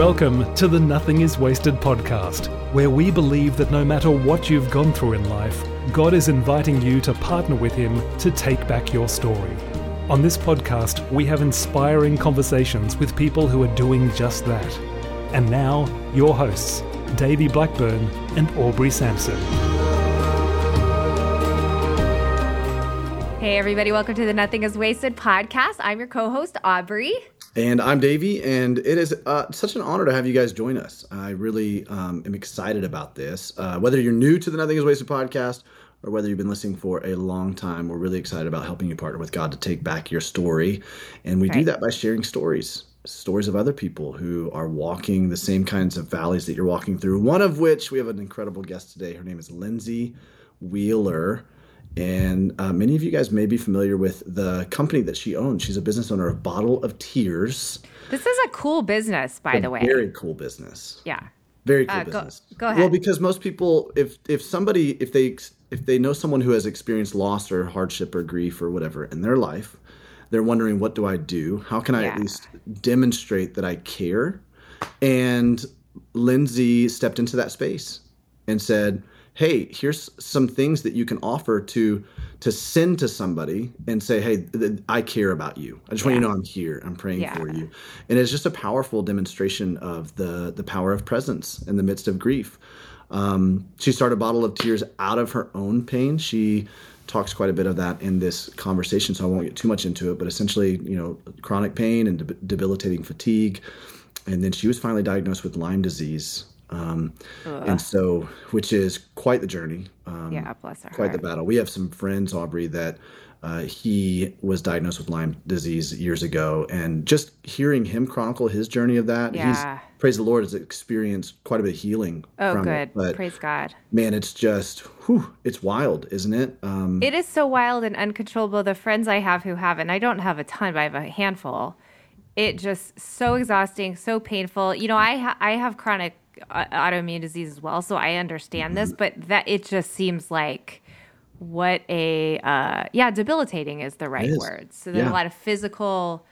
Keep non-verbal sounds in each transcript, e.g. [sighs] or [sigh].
Welcome to the Nothing is Wasted podcast, where we believe that no matter what you've gone through in life, God is inviting you to partner with Him to take back your story. On this podcast, we have inspiring conversations with people who are doing just that. And now, your hosts, Davey Blackburn and Aubrey Sampson. Hey, everybody, welcome to the Nothing is Wasted podcast. I'm your co host, Aubrey. And I'm Davey, and it is uh, such an honor to have you guys join us. I really um, am excited about this. Uh, whether you're new to the Nothing is Wasted podcast or whether you've been listening for a long time, we're really excited about helping you partner with God to take back your story. And we right. do that by sharing stories stories of other people who are walking the same kinds of valleys that you're walking through. One of which we have an incredible guest today. Her name is Lindsey Wheeler. And uh, many of you guys may be familiar with the company that she owns. She's a business owner of Bottle of Tears. This is a cool business, by a the way. Very cool business. Yeah. Very cool uh, business. Go, go ahead. Well, because most people, if if somebody, if they if they know someone who has experienced loss or hardship or grief or whatever in their life, they're wondering, what do I do? How can I yeah. at least demonstrate that I care? And Lindsey stepped into that space and said, hey here's some things that you can offer to to send to somebody and say hey th- i care about you. I just yeah. want you to know i'm here. I'm praying yeah. for you. And it's just a powerful demonstration of the the power of presence in the midst of grief. Um, she started a bottle of tears out of her own pain. She talks quite a bit of that in this conversation so i won't get too much into it but essentially you know chronic pain and debilitating fatigue. And then she was finally diagnosed with lyme disease um, and so, which is quite the journey. Um, yeah, bless her. Quite heart. the battle. We have some friends, Aubrey, that uh, he was diagnosed with Lyme disease years ago, and just hearing him chronicle his journey of that, yeah. he's praise the Lord has experienced quite a bit of healing. Oh, from good. It. But, praise God. Man, it's just, whew, it's wild, isn't it? Um, it is so wild and uncontrollable. The friends I have who have and I don't have a ton, but I have a handful. It just so exhausting, so painful. You know, I ha- I have chronic autoimmune disease as well, so I understand this, but that it just seems like what a uh, yeah debilitating is the right word. So there's yeah. a lot of physical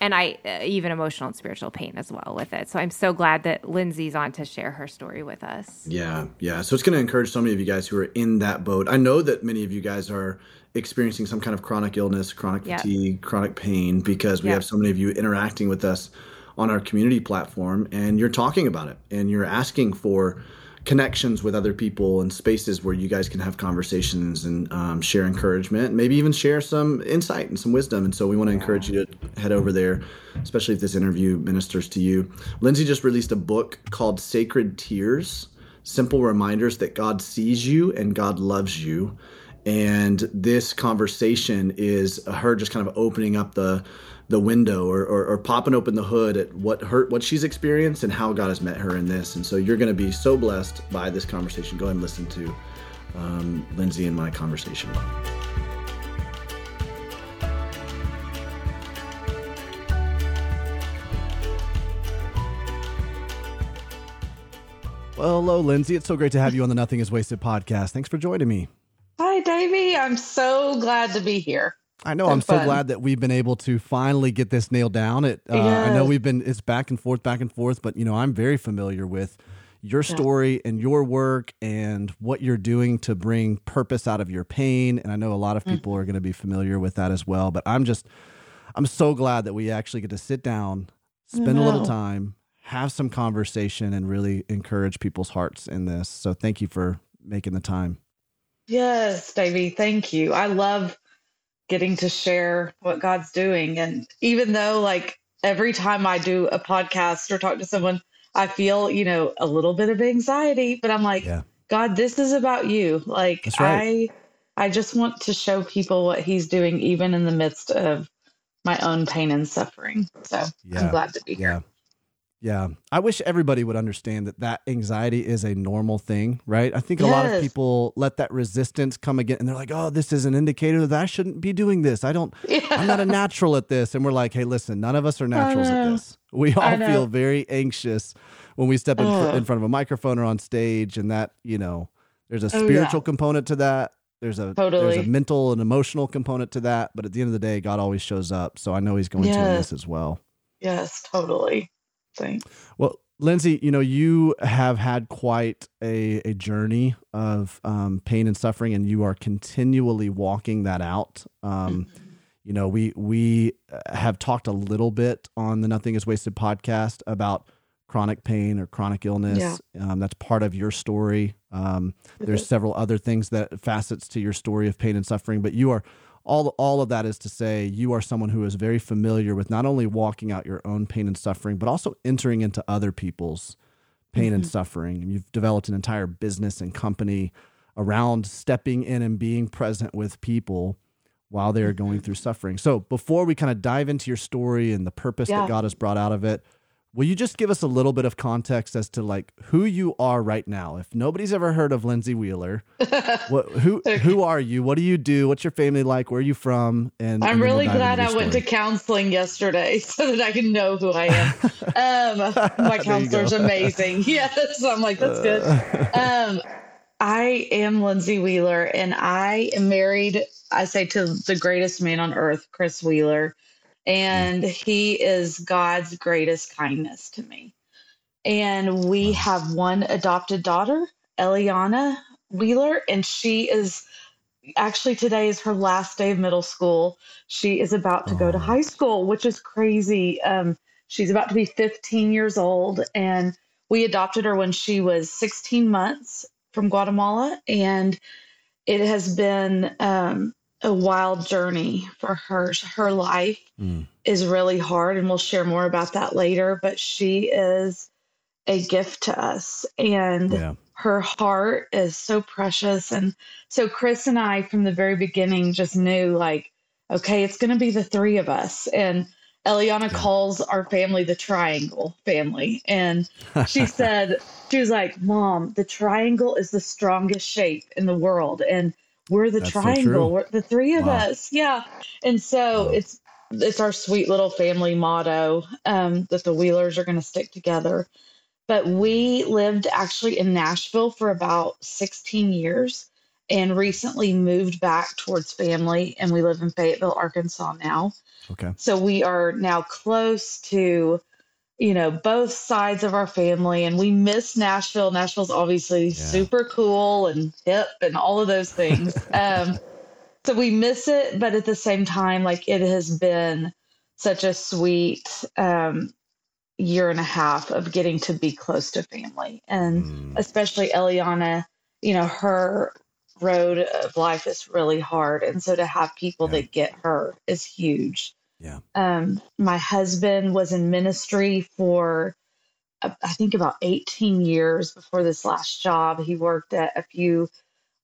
and I uh, even emotional and spiritual pain as well with it. So I'm so glad that Lindsey's on to share her story with us. Yeah, yeah. So it's going to encourage so many of you guys who are in that boat. I know that many of you guys are experiencing some kind of chronic illness, chronic yep. fatigue, chronic pain because we yep. have so many of you interacting with us on our community platform and you're talking about it and you're asking for connections with other people and spaces where you guys can have conversations and um, share encouragement, maybe even share some insight and some wisdom. And so we want to encourage you to head over there, especially if this interview ministers to you. Lindsey just released a book called Sacred Tears Simple Reminders that God sees you and God loves you. And this conversation is her just kind of opening up the the window or, or, or, popping open the hood at what her what she's experienced and how God has met her in this. And so you're going to be so blessed by this conversation. Go ahead and listen to um, Lindsey and my conversation. Well, hello, Lindsey. It's so great to have you on the Nothing is Wasted podcast. Thanks for joining me. Hi, Davey. I'm so glad to be here. I know. I'm fun. so glad that we've been able to finally get this nailed down. It. Uh, yes. I know we've been. It's back and forth, back and forth. But you know, I'm very familiar with your story yeah. and your work and what you're doing to bring purpose out of your pain. And I know a lot of mm. people mm. are going to be familiar with that as well. But I'm just, I'm so glad that we actually get to sit down, spend a little time, have some conversation, and really encourage people's hearts in this. So thank you for making the time. Yes, Davey. Thank you. I love getting to share what God's doing. And even though, like, every time I do a podcast or talk to someone, I feel, you know, a little bit of anxiety, but I'm like, yeah. God, this is about you. Like, right. I, I just want to show people what He's doing, even in the midst of my own pain and suffering. So yeah. I'm glad to be here. Yeah. I wish everybody would understand that that anxiety is a normal thing, right? I think a yes. lot of people let that resistance come again and they're like, oh, this is an indicator that I shouldn't be doing this. I don't, yeah. I'm not a natural at this. And we're like, hey, listen, none of us are naturals at this. We all feel very anxious when we step in, fr- in, front of a microphone or on stage. And that, you know, there's a spiritual oh, yeah. component to that. There's a totally. there's a mental and emotional component to that, but at the end of the day, God always shows up. So I know He's going yes. to in this as well. Yes, totally. Well, Lindsey, you know, you have had quite a, a journey of um, pain and suffering, and you are continually walking that out. Um, mm-hmm. You know, we we have talked a little bit on the Nothing Is Wasted podcast about chronic pain or chronic illness. Yeah. Um, that's part of your story. Um, there's several other things that facets to your story of pain and suffering, but you are all all of that is to say you are someone who is very familiar with not only walking out your own pain and suffering, but also entering into other people's pain mm-hmm. and suffering. And you've developed an entire business and company around stepping in and being present with people while they are going mm-hmm. through suffering. So before we kind of dive into your story and the purpose yeah. that God has brought out of it, Will you just give us a little bit of context as to like who you are right now? If nobody's ever heard of Lindsey Wheeler, [laughs] what, who who are you? What do you do? What's your family like? Where are you from? And I'm and really glad I went to counseling yesterday [laughs] so that I can know who I am. um, my [laughs] counselor's amazing. Yes, I'm like that's good. Um, I am Lindsey Wheeler, and I am married. I say to the greatest man on earth, Chris Wheeler and he is God's greatest kindness to me. And we have one adopted daughter, Eliana Wheeler, and she is actually today is her last day of middle school. She is about to go to high school, which is crazy. Um, she's about to be 15 years old, and we adopted her when she was 16 months from Guatemala, and it has been um, a wild journey for her. Her life mm. is really hard, and we'll share more about that later. But she is a gift to us, and yeah. her heart is so precious. And so, Chris and I, from the very beginning, just knew like, okay, it's going to be the three of us. And Eliana yeah. calls our family the triangle family. And [laughs] she said, she was like, Mom, the triangle is the strongest shape in the world. And we're the That's triangle. So we're the three of wow. us. Yeah. And so wow. it's it's our sweet little family motto um, that the Wheelers are going to stick together. But we lived actually in Nashville for about 16 years and recently moved back towards family. And we live in Fayetteville, Arkansas now. Okay. So we are now close to you know, both sides of our family. And we miss Nashville. Nashville's obviously yeah. super cool and hip and all of those things. [laughs] um, so we miss it, but at the same time, like it has been such a sweet um, year and a half of getting to be close to family. And mm. especially Eliana, you know, her road of life is really hard. And so to have people yeah. that get her is huge. Yeah. Um, my husband was in ministry for, uh, I think, about 18 years before this last job. He worked at a few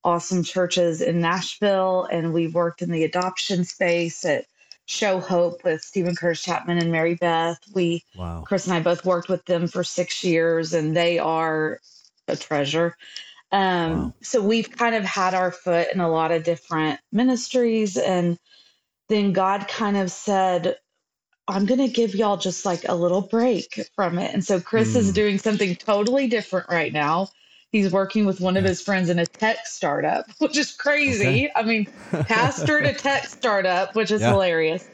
awesome churches in Nashville, and we worked in the adoption space at Show Hope with Steven Curtis Chapman and Mary Beth. We, wow. Chris and I both worked with them for six years, and they are a treasure. Um, wow. So we've kind of had our foot in a lot of different ministries and then God kind of said, I'm going to give y'all just like a little break from it. And so Chris mm. is doing something totally different right now. He's working with one of his friends in a tech startup, [laughs] which is crazy. Okay. I mean, pastor to [laughs] tech startup, which is yeah. hilarious.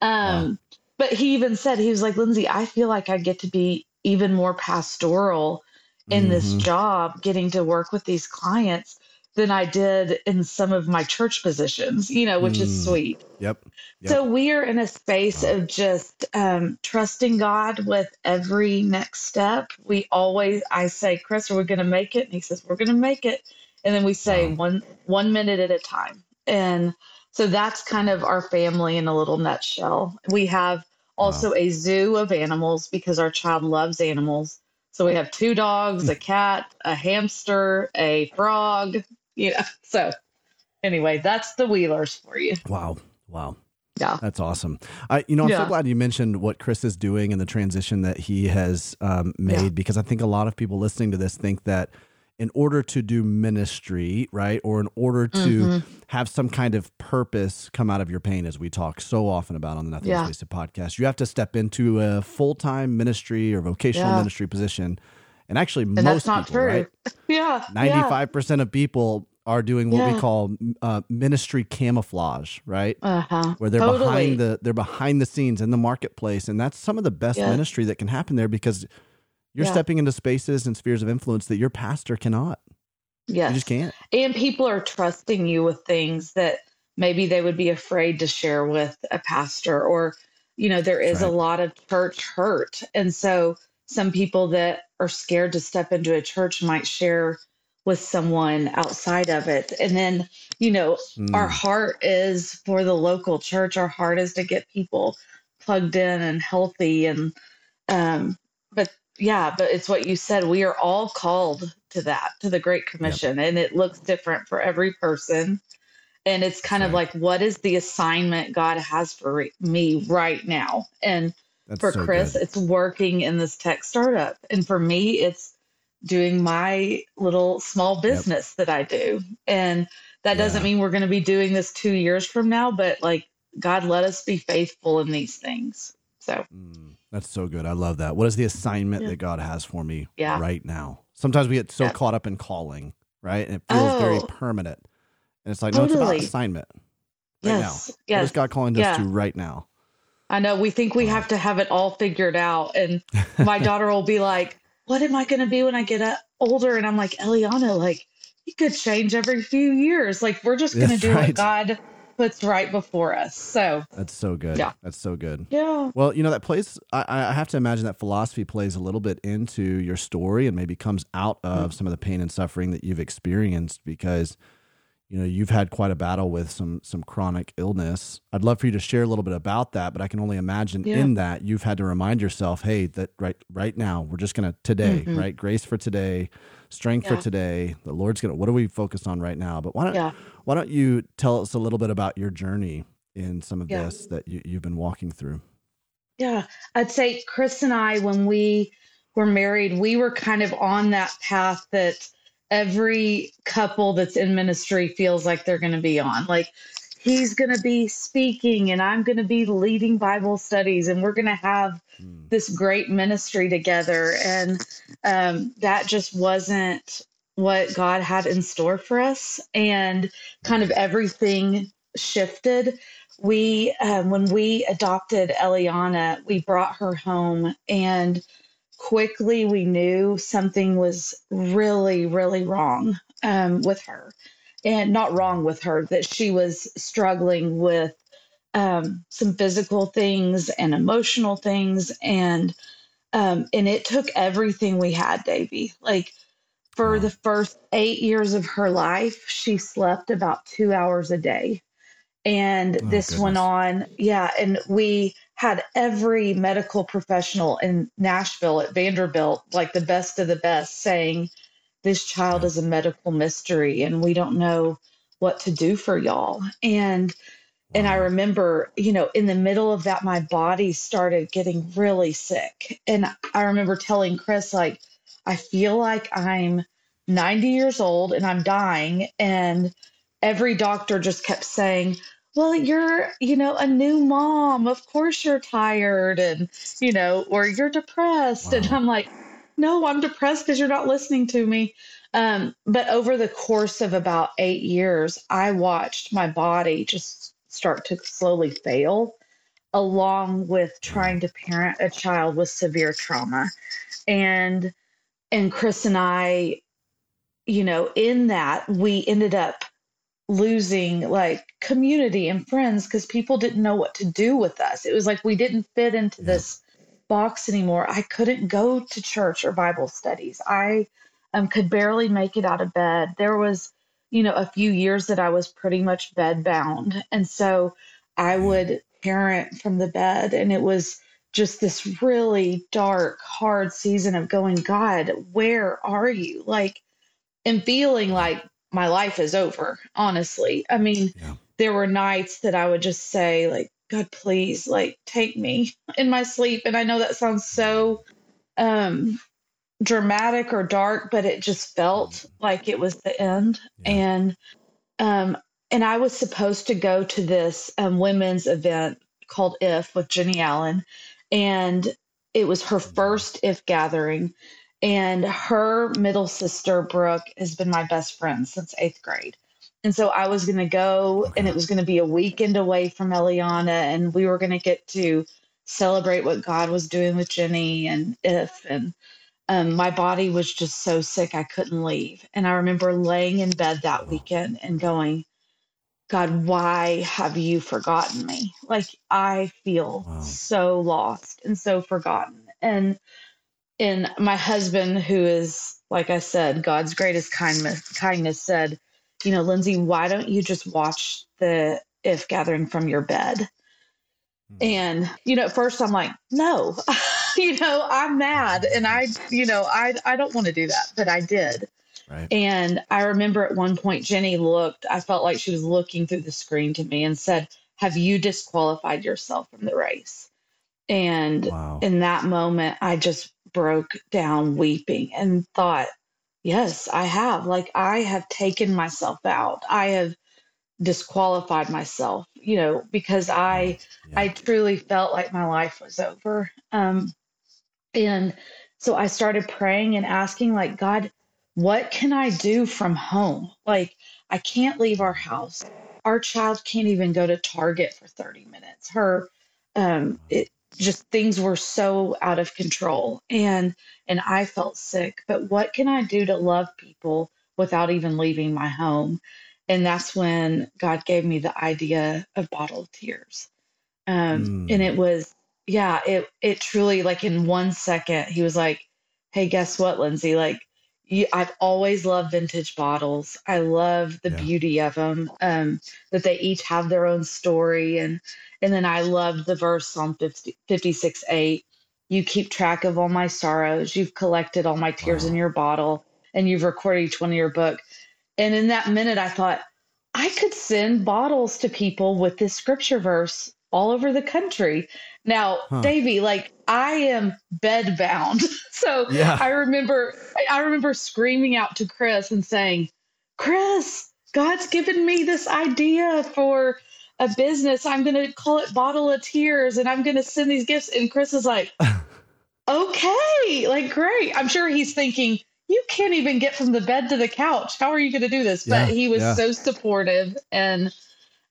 Um, wow. But he even said, he was like, Lindsey, I feel like I get to be even more pastoral in mm-hmm. this job, getting to work with these clients than I did in some of my church positions, you know, which mm. is sweet. Yep. yep. So we are in a space of just um, trusting God with every next step. We always, I say, Chris, are we going to make it? And he says, we're going to make it. And then we say wow. one one minute at a time. And so that's kind of our family in a little nutshell. We have also wow. a zoo of animals because our child loves animals. So we have two dogs, a cat, a hamster, a frog, you know. [laughs] So anyway, that's the Wheelers for you. Wow. Wow. Yeah. That's awesome. I, you know, I'm yeah. so glad you mentioned what Chris is doing and the transition that he has um, made yeah. because I think a lot of people listening to this think that in order to do ministry, right, or in order to mm-hmm. have some kind of purpose come out of your pain, as we talk so often about on the Nothing yeah. Wasted podcast, you have to step into a full time ministry or vocational yeah. ministry position. And actually, and most people, true. right? [laughs] yeah. 95% of people are doing what yeah. we call uh, ministry camouflage, right? Uh-huh. Where they're totally. behind the they're behind the scenes in the marketplace, and that's some of the best yeah. ministry that can happen there because You're stepping into spaces and spheres of influence that your pastor cannot. Yes. You just can't. And people are trusting you with things that maybe they would be afraid to share with a pastor or you know there is right. a lot of church hurt and so some people that are scared to step into a church might share with someone outside of it and then you know mm. our heart is for the local church our heart is to get people plugged in and healthy and um but yeah but it's what you said we are all called to that to the great commission yep. and it looks different for every person and it's kind right. of like what is the assignment god has for me right now and That's for so chris good. it's working in this tech startup and for me it's doing my little small business yep. that i do and that doesn't mean we're going to be doing this two years from now but like god let us be faithful in these things so mm, that's so good i love that what is the assignment yeah. that god has for me yeah. right now sometimes we get so yeah. caught up in calling right and it feels oh. very permanent and it's like, totally. no, it's about assignment. Right yes. now. Yes. What is God calling us yeah. to right now? I know we think we have to have it all figured out. And my [laughs] daughter will be like, What am I going to be when I get older? And I'm like, Eliana, like, you could change every few years. Like, we're just going to do right. what God puts right before us. So that's so good. Yeah. That's so good. Yeah. Well, you know, that plays, I, I have to imagine that philosophy plays a little bit into your story and maybe comes out of mm-hmm. some of the pain and suffering that you've experienced because you know you've had quite a battle with some some chronic illness i'd love for you to share a little bit about that but i can only imagine yeah. in that you've had to remind yourself hey that right right now we're just gonna today mm-hmm. right grace for today strength yeah. for today the lord's gonna what are we focused on right now but why don't yeah. why don't you tell us a little bit about your journey in some of this that you, you've been walking through yeah i'd say chris and i when we were married we were kind of on that path that every couple that's in ministry feels like they're going to be on. Like he's going to be speaking and I'm going to be leading Bible studies and we're going to have mm. this great ministry together. And um, that just wasn't what God had in store for us. And kind of everything shifted. We, um, when we adopted Eliana, we brought her home and quickly we knew something was really, really wrong um, with her. And not wrong with her, that she was struggling with um, some physical things and emotional things. And um, and it took everything we had, Davey. Like for the first eight years of her life, she slept about two hours a day. And oh, this goodness. went on, yeah. And we had every medical professional in Nashville at Vanderbilt, like the best of the best, saying, This child is a medical mystery and we don't know what to do for y'all. And and I remember, you know, in the middle of that, my body started getting really sick. And I remember telling Chris, like, I feel like I'm 90 years old and I'm dying. And every doctor just kept saying, well, you're, you know, a new mom. Of course you're tired and, you know, or you're depressed. Wow. And I'm like, no, I'm depressed because you're not listening to me. Um, but over the course of about eight years, I watched my body just start to slowly fail, along with trying to parent a child with severe trauma. And and Chris and I, you know, in that we ended up losing like community and friends because people didn't know what to do with us. It was like we didn't fit into this box anymore. I couldn't go to church or Bible studies. I um, could barely make it out of bed. There was, you know, a few years that I was pretty much bed bound. And so I would parent from the bed, and it was just this really dark, hard season of going, God, where are you? Like, and feeling like my life is over, honestly. I mean, yeah. there were nights that I would just say, like, God, please, like, take me in my sleep. And I know that sounds so um dramatic or dark, but it just felt mm-hmm. like it was the end. Yeah. And um and I was supposed to go to this um, women's event called If with Jennie Allen. And it was her mm-hmm. first If gathering. And her middle sister, Brooke, has been my best friend since eighth grade. And so I was going to go, and it was going to be a weekend away from Eliana, and we were going to get to celebrate what God was doing with Jennie and If. And um, my body was just so sick I couldn't leave. And I remember laying in bed that weekend and going, God, why have you forgotten me? Like I feel wow. so lost and so forgotten. And and my husband, who is like I said, God's greatest kindness kindness said, you know, Lindsey, why don't you just watch the if gathering from your bed? Hmm. And, you know, at first I'm like, no, [laughs] you know, I'm mad and I, you know, I, I don't want to do that, but I did. Right. And I remember at one point, Jennie looked, I felt like she was looking through the screen to me and said, Have you disqualified yourself from the race? And wow. in that moment, I just broke down weeping and thought, Yes, I have. Like, I have taken myself out. I have disqualified myself, you know, because I yeah. I truly felt like my life was over. Um and so I started praying and asking like God, what can I do from home? Like I can't leave our house. Our child can't even go to Target for 30 minutes. Her um it just things were so out of control and and I felt sick. But what can I do to love people without even leaving my home? and that's when God gave me the idea of bottled tears. Um, mm. And it was, yeah, it it truly like in one second he was like, "Hey, guess what, Lindsey? Like, you, I've always loved vintage bottles. I love the yeah. beauty of them. Um, that they each have their own story, and and then I loved the verse Psalm 50, 56 8. You keep track of all my sorrows. You've collected all my tears wow. in your bottle, and you've recorded each one in your book. And in that minute, I thought, I could send bottles to people with this scripture verse all over the country. Now, huh. Davey, like I am bedbound. [laughs] so yeah. I remember I remember screaming out to Chris and saying, Chris, God's given me this idea for a business. I'm going to call it Bottle of Tears and I'm going to send these gifts. And Chris is like, [laughs] okay, like great. I'm sure he's thinking, you can't even get from the bed to the couch. How are you going to do this? But yeah, he was yeah. so supportive. And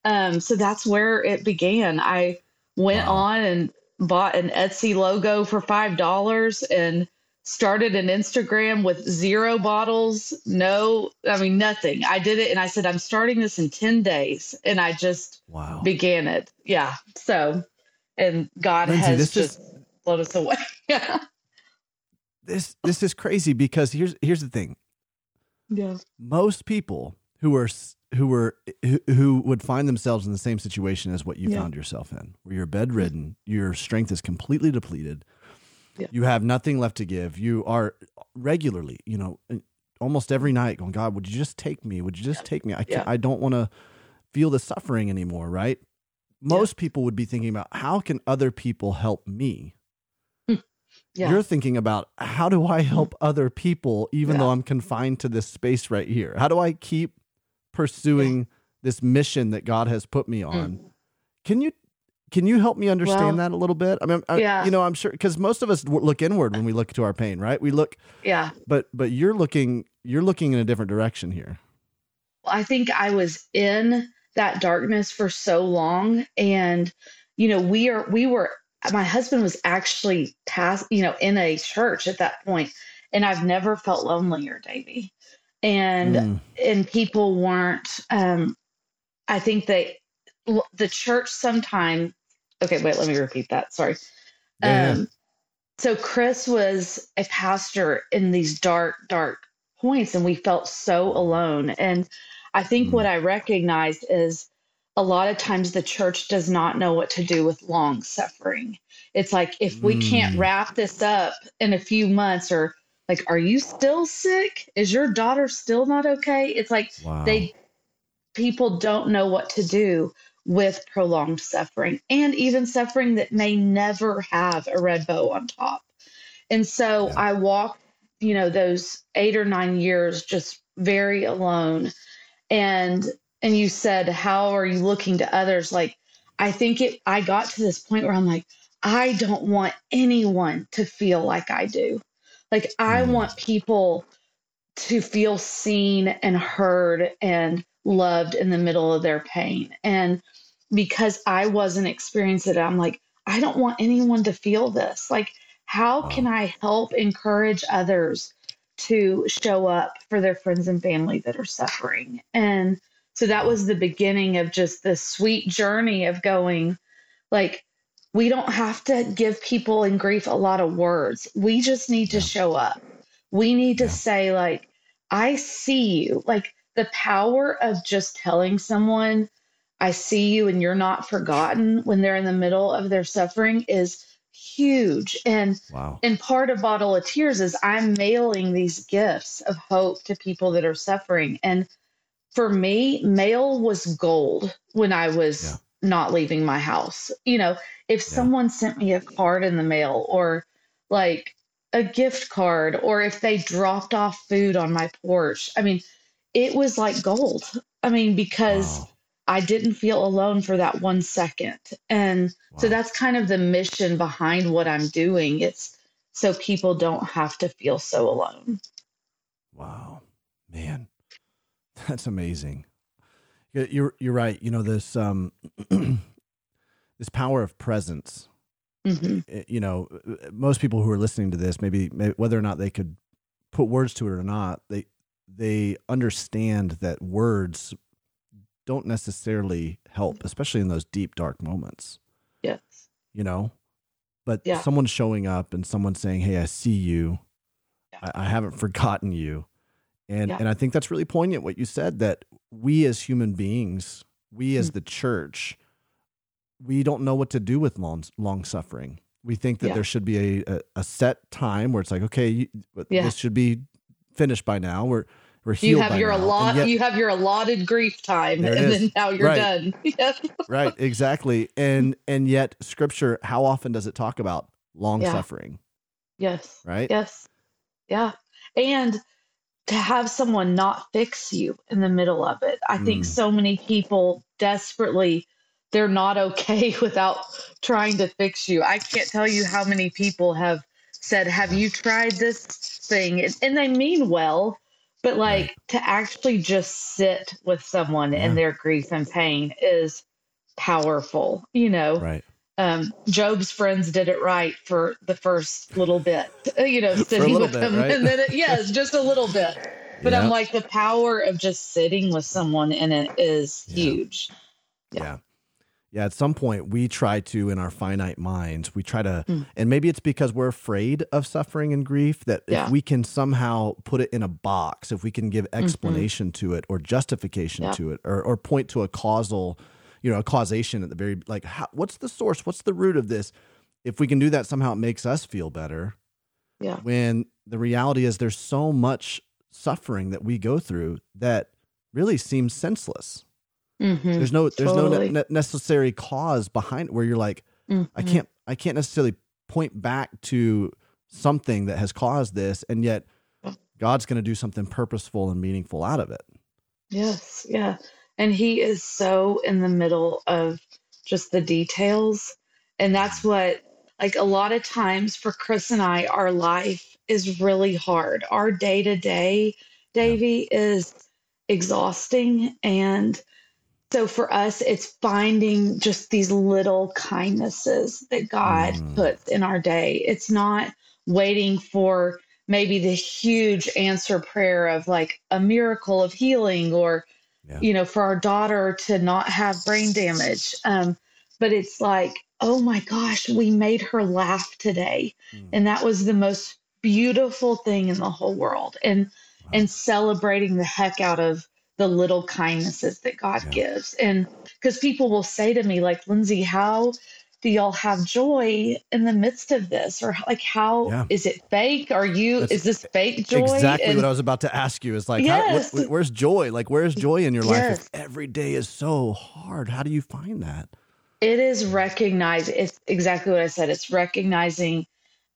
um, so that's where it began. I went wow. on and bought an Etsy logo for $5 and started an Instagram with zero bottles. No, I mean, nothing. I did it and I said, I'm starting this in 10 days. And I just wow. began it. Yeah. So, and God Lindsey, has just is... blown us away. [laughs] yeah this this is crazy because here's here's the thing. Yeah. Most people who are who were who, who would find themselves in the same situation as what you yeah. found yourself in, where you're bedridden, your strength is completely depleted. Yeah. You have nothing left to give. You are regularly, you know, uh, almost every night going, God, would you just take me? Would you just take me? I can't, I don't want to feel the suffering anymore, right? Most people would be thinking about how can other people help me? Hmm. Yeah. You're thinking about how do I hmm. help other people even yeah. though I'm confined to this space right here? How do I keep pursuing yeah. this mission that God has put me hmm. on? Mm. Can you can you help me understand well, that a little bit? I mean, I, yeah. you know, I'm sure because most of us look inward when we look to our pain, right? We look, yeah. But but you're looking you're looking in a different direction here. I think I was in that darkness for so long, and you know, we are we were my husband was actually past, you know, in a church at that point, and I've never felt lonelier, Davey. And mm. and people weren't. Um, I think they the church sometime. Okay, wait. Let me repeat that. Sorry. Yeah. Um, so Chris was a pastor in these dark, dark points, and we felt so alone. And I think mm. what I recognized is a lot of times the church does not know what to do with long suffering. It's like if we mm. can't wrap this up in a few months or like are you still sick? Is your daughter still not okay? It's like wow. they people don't know what to do with prolonged suffering and even suffering that may never have a red bow on top. And so yeah. I walked, you know, those 8 or 9 years just very alone and and you said how are you looking to others like i think it i got to this point where i'm like i don't want anyone to feel like i do like i mm. want people to feel seen and heard and loved in the middle of their pain and because i wasn't experiencing it i'm like i don't want anyone to feel this like how can I help encourage others to show up for their friends and family that are suffering? And so that was the beginning of just this sweet journey of going, like, we don't have to give people in grief a lot of words. We just need to show up. We need to say, like, I see you. Like, the power of just telling someone, I see you and you're not forgotten when they're in the middle of their suffering is huge. And wow. and part of Bottle of Tears is I'm mailing these gifts of hope to people that are suffering. And for me, mail was gold when I was yeah. not leaving my house. You know, if yeah. someone sent me a card in the mail or like a gift card or if they dropped off food on my porch, I mean, it was like gold. I mean, because wow. I didn't feel alone for that one second. And wow. so that's kind of the mission behind what I'm doing. It's so people don't have to feel so alone. Wow. Man. [laughs] That's amazing. You're you're right. You know this um [clears throat] this power of presence. Mm-hmm. Eh, you know, most people who are listening to this, maybe, maybe whether or not they could put words to it or not, they they understand that words don't necessarily help, especially in those deep, dark moments. Yes. You know, but yeah. someone showing up and someone saying, Hey, I see you. Yeah. I, I, haven't forgotten you. And, yeah. and I think that's really poignant what you said that we as human beings, we as mm-hmm. the church, we don't know what to do with long, long suffering. We think that there should be a, a, a, set time where it's like, okay, you, this should be finished by now. We're we're healed. You have your allot. you have your allotted grief time, and is. then now you're right. done. [laughs] right. Exactly. And and yet, Scripture. How often does it talk about long yeah. suffering? Yes. Right. Yes. Yeah. And to have someone not fix you in the middle of it. I mm. think so many people desperately they're not okay [laughs] without trying to fix you. I can't tell you how many people have said, "Have you tried this thing?" is, and they mean well, but like right. to actually just sit with someone yeah. in their grief and pain is powerful, you know. Right. Um, Job's friends did it right for the first little bit, [laughs] you know, sitting with bit, them, right? and then it, yes, just a little bit. But I'm like the power of just sitting with someone in it is yeah. huge. Yeah. Yeah at some point we try to, in our finite minds, we try to, mm. and maybe it's because we're afraid of suffering and grief that yeah. if we can somehow put it in a box, if we can give mm-hmm. explanation mm-hmm. to it or justification yeah. to it or, or point to a causal, you know, a causation at the very, like, how, what's the source? What's the root of this? If we can do that, somehow it makes us feel better. Yeah. When the reality is there's so much suffering that we go through that really seems senseless. Mm-hmm. There's no there's totally. no ne- necessary cause behind where you're like mm-hmm. I can't I can't necessarily point back to something that has caused this and yet God's going to do something purposeful and meaningful out of it. Yes, yeah. And he is so in the middle of just the details and that's what like a lot of times for Chris and I our life is really hard. Our day to day Davey is exhausting and so for us, it's finding just these little kindnesses that God mm. puts in our day. It's not waiting for maybe the huge answer prayer of like a miracle of healing or, yeah. you know, for our daughter to not have brain damage. Um, but it's like, oh my gosh, we made her laugh today. Mm. And that was the most beautiful thing in the whole world. And, wow. and celebrating the heck out of the little kindnesses that God yeah. gives. And because people will say to me, like, Lindsey, how do y'all have joy in the midst of this? Or like, how yeah. is it fake? Are you, That's is this fake joy? Exactly and, what I was about to ask you is like, yes. how, where's joy? Like, where's joy in your life? Yes. If every day is so hard. How do you find that? It is recognize. It's exactly what I said. It's recognizing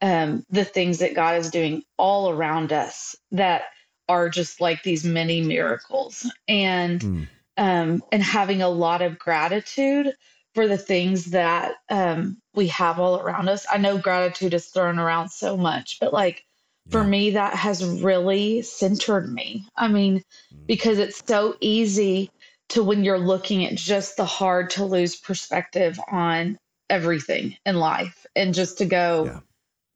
um, the things that God is doing all around us that are just like these mini miracles and mm. um, and having a lot of gratitude for the things that um, we have all around us. I know gratitude is thrown around so much, but like for me, that has really centered me. I mean, mm. because it's so easy to when you're looking at just the hard to lose perspective on everything in life and just to go, yeah.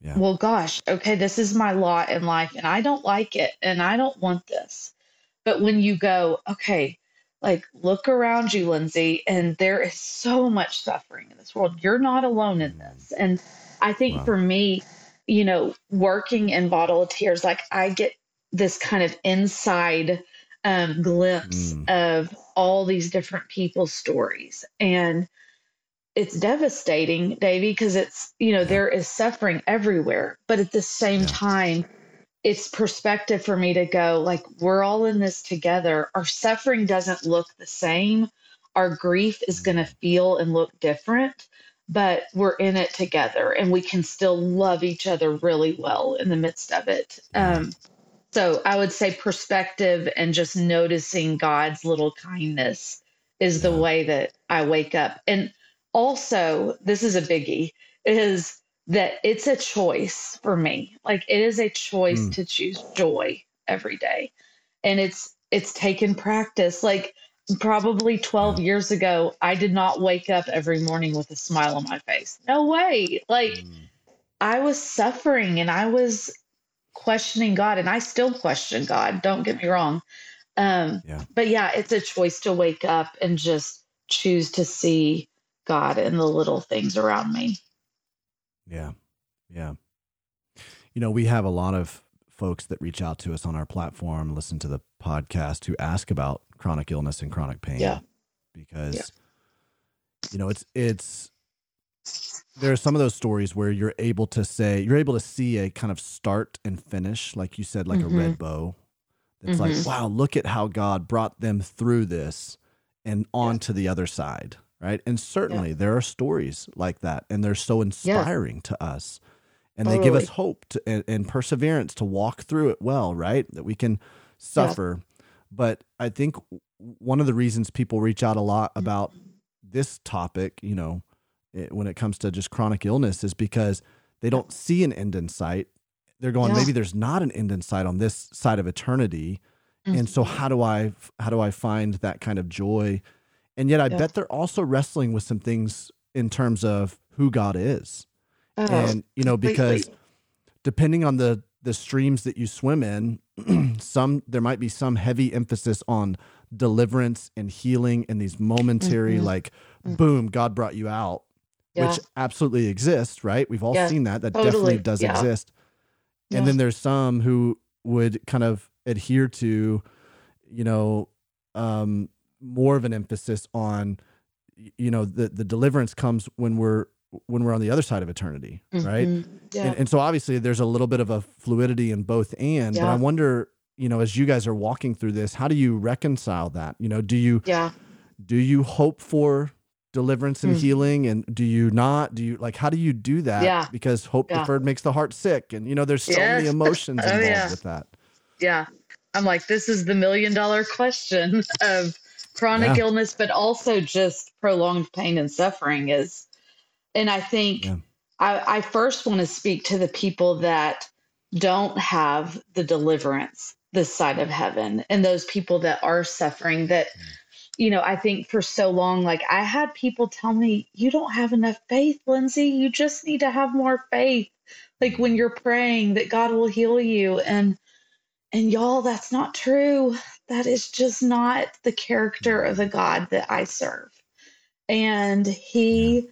Yeah. well, gosh, okay, this is my lot in life and I don't like it and I don't want this. But when you go, okay, like look around you, Lindsey, and there is so much suffering in this world. You're not alone in this. And I think wow. for me, you know, working in Bottle of Tears, like I get this kind of inside um, glimpse mm. of all these different people's stories. And it's devastating, Davey, because it's, you know, there is suffering everywhere. But at the same yeah. time, it's perspective for me to go, like, we're all in this together. Our suffering doesn't look the same. Our grief is going to feel and look different, but we're in it together and we can still love each other really well in the midst of it. Um, so I would say perspective and just noticing God's little kindness is the way that I wake up. And also, this is a biggie, is that it's a choice for me. Like it is a choice mm. to choose joy every day. And it's it's taken practice. Like probably 12 years ago, I did not wake up every morning with a smile on my face. No way. Like mm. I was suffering and I was questioning God, and I still question God. Don't get me wrong. Um, yeah. But yeah, it's a choice to wake up and just choose to see God in the little things around me. Yeah. Yeah. You know, we have a lot of folks that reach out to us on our platform, listen to the podcast, who ask about chronic illness and chronic pain. Yeah. Because, yeah. you know, it's, it's, there are some of those stories where you're able to say you're able to see a kind of start and finish like you said like mm-hmm. a red mm-hmm. bow it's mm-hmm. like wow look at how god brought them through this and on yeah. to the other side right and certainly yeah. there are stories like that and they're so inspiring yeah. to us and totally. they give us hope to, and, and, perseverance to walk through it well right that we can suffer but i think one of the reasons people reach out a lot about this topic you know when it comes to just chronic illness is because they don't see an end in sight. They're going, yeah. maybe there's not an end in sight on this side of eternity. Mm-hmm. And so how do I how do I find that kind of joy? And yet I yeah. bet they're also wrestling with some things in terms of who God is. Oh, and you know, because depending on the the streams that you swim in, [clears throat] some there might be some heavy emphasis on deliverance and healing and these momentary mm-hmm. like mm-hmm. boom, God brought you out yeah. which absolutely exists, right? We've all yeah, seen that. That totally. definitely does exist. And then there's some who would kind of adhere to, you know, um, more of an emphasis on, you know, the the deliverance comes when we're when we're on the other side of eternity, mm-hmm. right? Yeah. And, and, so obviously there's a little bit of a fluidity in both and, but I wonder, you know, as you guys are walking through this, how do you reconcile that? You know, do you, yeah, do you hope for deliverance and mm. healing and do you not do you like how do you do that yeah because hope yeah. deferred makes the heart sick and you know there's so yes. many [laughs] emotions oh, involved yeah. with that yeah i'm like this is the million dollar question [laughs] of chronic yeah. illness but also just prolonged pain and suffering is and i think I, I first want to speak to the people that don't have the deliverance this side of heaven and those people that are suffering that mm you know, I think for so long, like I had people tell me, you don't have enough faith, Lindsey. You just need to have more faith. Like when you're praying that God will heal you. And, and y'all, that's not true. That is just not the character of the God that I serve. And He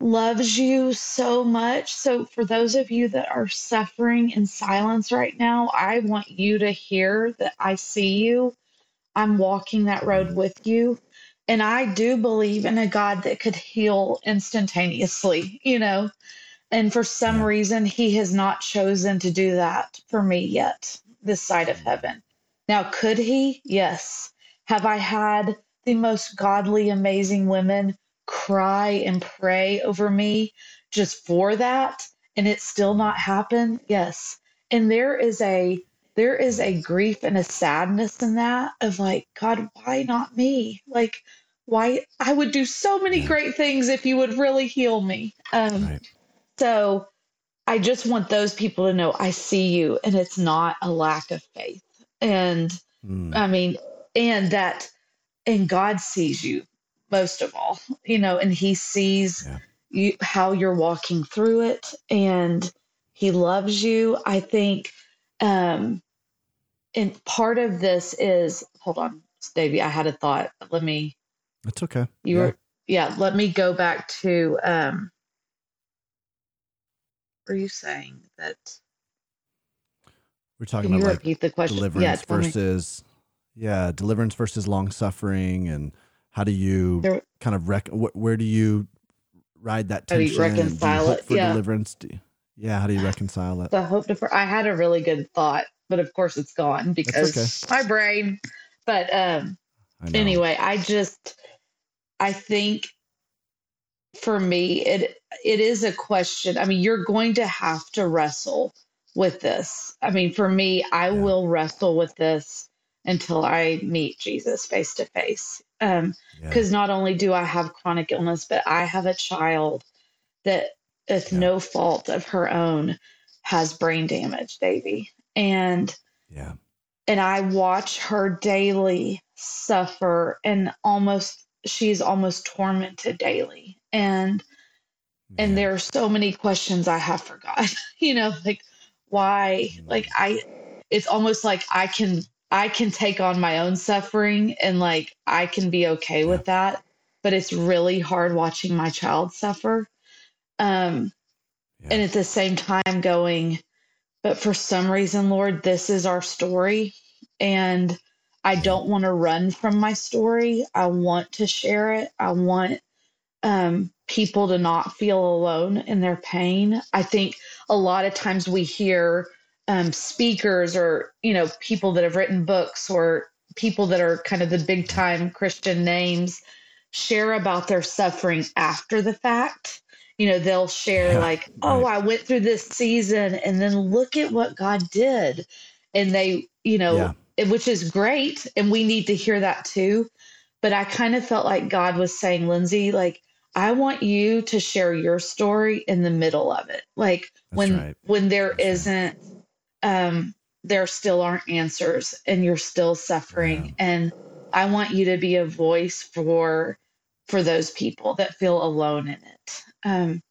loves you so much. So, for those of you that are suffering in silence right now, I want you to hear that I see you I'm walking that road with you. And I do believe in a God that could heal instantaneously, you know. And for some reason, he has not chosen to do that for me yet, this side of heaven. Now, could he? Yes. Have I had the most godly, amazing women cry and pray over me just for that? And it still not happen? Yes. And there is a there is a grief and a sadness in that of like, God, why not me? Like, why I would do so many great things if you would really heal me. Um, right. So I just want those people to know I see you and it's not a lack of faith. And mm. I mean, and that, and God sees you most of all, you know, and He sees yeah. you how you're walking through it. And He loves you. I think, um, and part of this is hold on, Davey. I had a thought. Let me. That's okay. You yeah. were yeah. Let me go back to. um Were you saying that? We're talking about like the question? deliverance yeah, versus, me. yeah, deliverance versus long suffering, and how do you there, kind of rec- where do you ride that tension? How do you reconcile do you it? For yeah. deliverance, do you, yeah. How do you [sighs] reconcile it? The hope to. I had a really good thought, but of course it's gone because okay. my brain. But um, I anyway, I just, I think for me, it it is a question. I mean, you're going to have to wrestle with this. I mean, for me, I yeah. will wrestle with this until I meet Jesus face to face. Um, because not only do I have chronic illness, but I have a child that, with yeah. no fault of her own, has brain damage, baby And yeah, and I watch her daily suffer, and almost she's almost tormented daily. And and there are so many questions I have for God. [laughs] you know, like why like i it's almost like i can i can take on my own suffering and like i can be okay yeah. with that but it's really hard watching my child suffer um yeah. and at the same time going but for some reason lord this is our story and i don't want to run from my story i want to share it i want um people to not feel alone in their pain. I think a lot of times we hear um, speakers or you know people that have written books or people that are kind of the big time Christian names share about their suffering after the fact. You know, they'll share yeah, like, "Oh, I went through this season and then look at what God did." And they, you know, yeah. which is great and we need to hear that too. But I kind of felt like God was saying, "Lindsey, like I want you to share your story in the middle of it. Like That's when right. when there not um there still aren't answers and you're still suffering yeah. and I want you to be a voice for for those people that feel alone in it. Um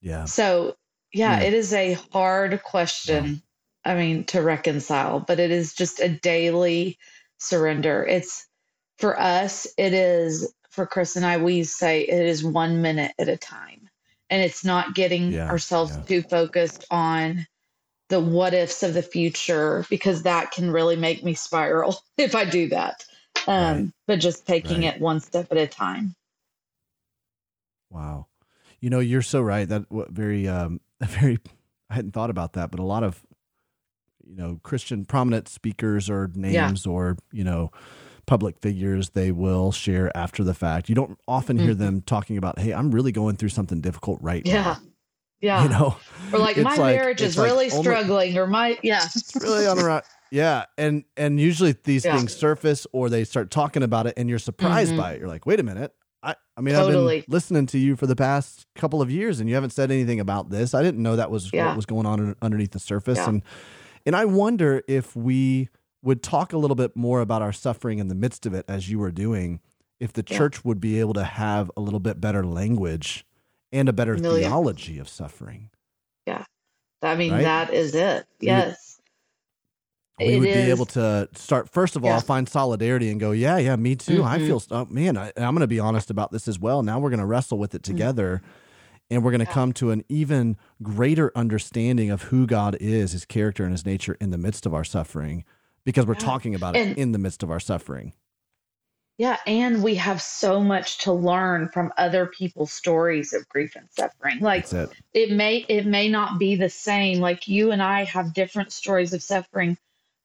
yeah. So yeah, yeah. it is a hard question. I mean to reconcile, but it is just a daily surrender. It's for us it is for Chris and I, we say it is one minute at a time. And it's not getting yeah, ourselves yeah. too focused on the what ifs of the future because that can really make me spiral [laughs] if I do that. Um, right. But just taking right. it one step at a time. Wow. You know, you're so right. That very, um, [laughs] very, I hadn't thought about that, but a lot of, you know, Christian prominent speakers or names yeah. or, you know, public figures they will share after the fact. You don't often hear mm-hmm. them talking about, "Hey, I'm really going through something difficult right yeah. now." Yeah. [laughs] You know. Or like my like, marriage is really like struggling or my yeah. [laughs] It's really on the right. [laughs] Yeah, and and usually these yeah. things surface or they start talking about it and you're surprised mm-hmm. by it. You're like, "Wait a minute. I I mean, totally. I've been listening to you for the past couple of years and you haven't said anything about this. I didn't know that was yeah. what was going on underneath the surface yeah. and and I wonder if we would talk a little bit more about our suffering in the midst of it as you were doing if the yeah. church would be able to have a little bit better language and a better Familiar. theology of suffering yeah i mean right? that is it yes we, we would is. be able to start first of all yeah. find solidarity and go yeah yeah me too mm-hmm. i feel oh, man I, am going to be honest about this as well now we're going to wrestle with it mm-hmm. together mm-hmm. and we're going to yeah. come to an even greater understanding of who god is his character and his nature in the midst of our suffering because we're yeah. talking about it in the midst of our suffering. Yeah, and we have so much to learn from other people's stories of grief and suffering. Like it. it may it may not be the same. Like you and I have different stories of suffering,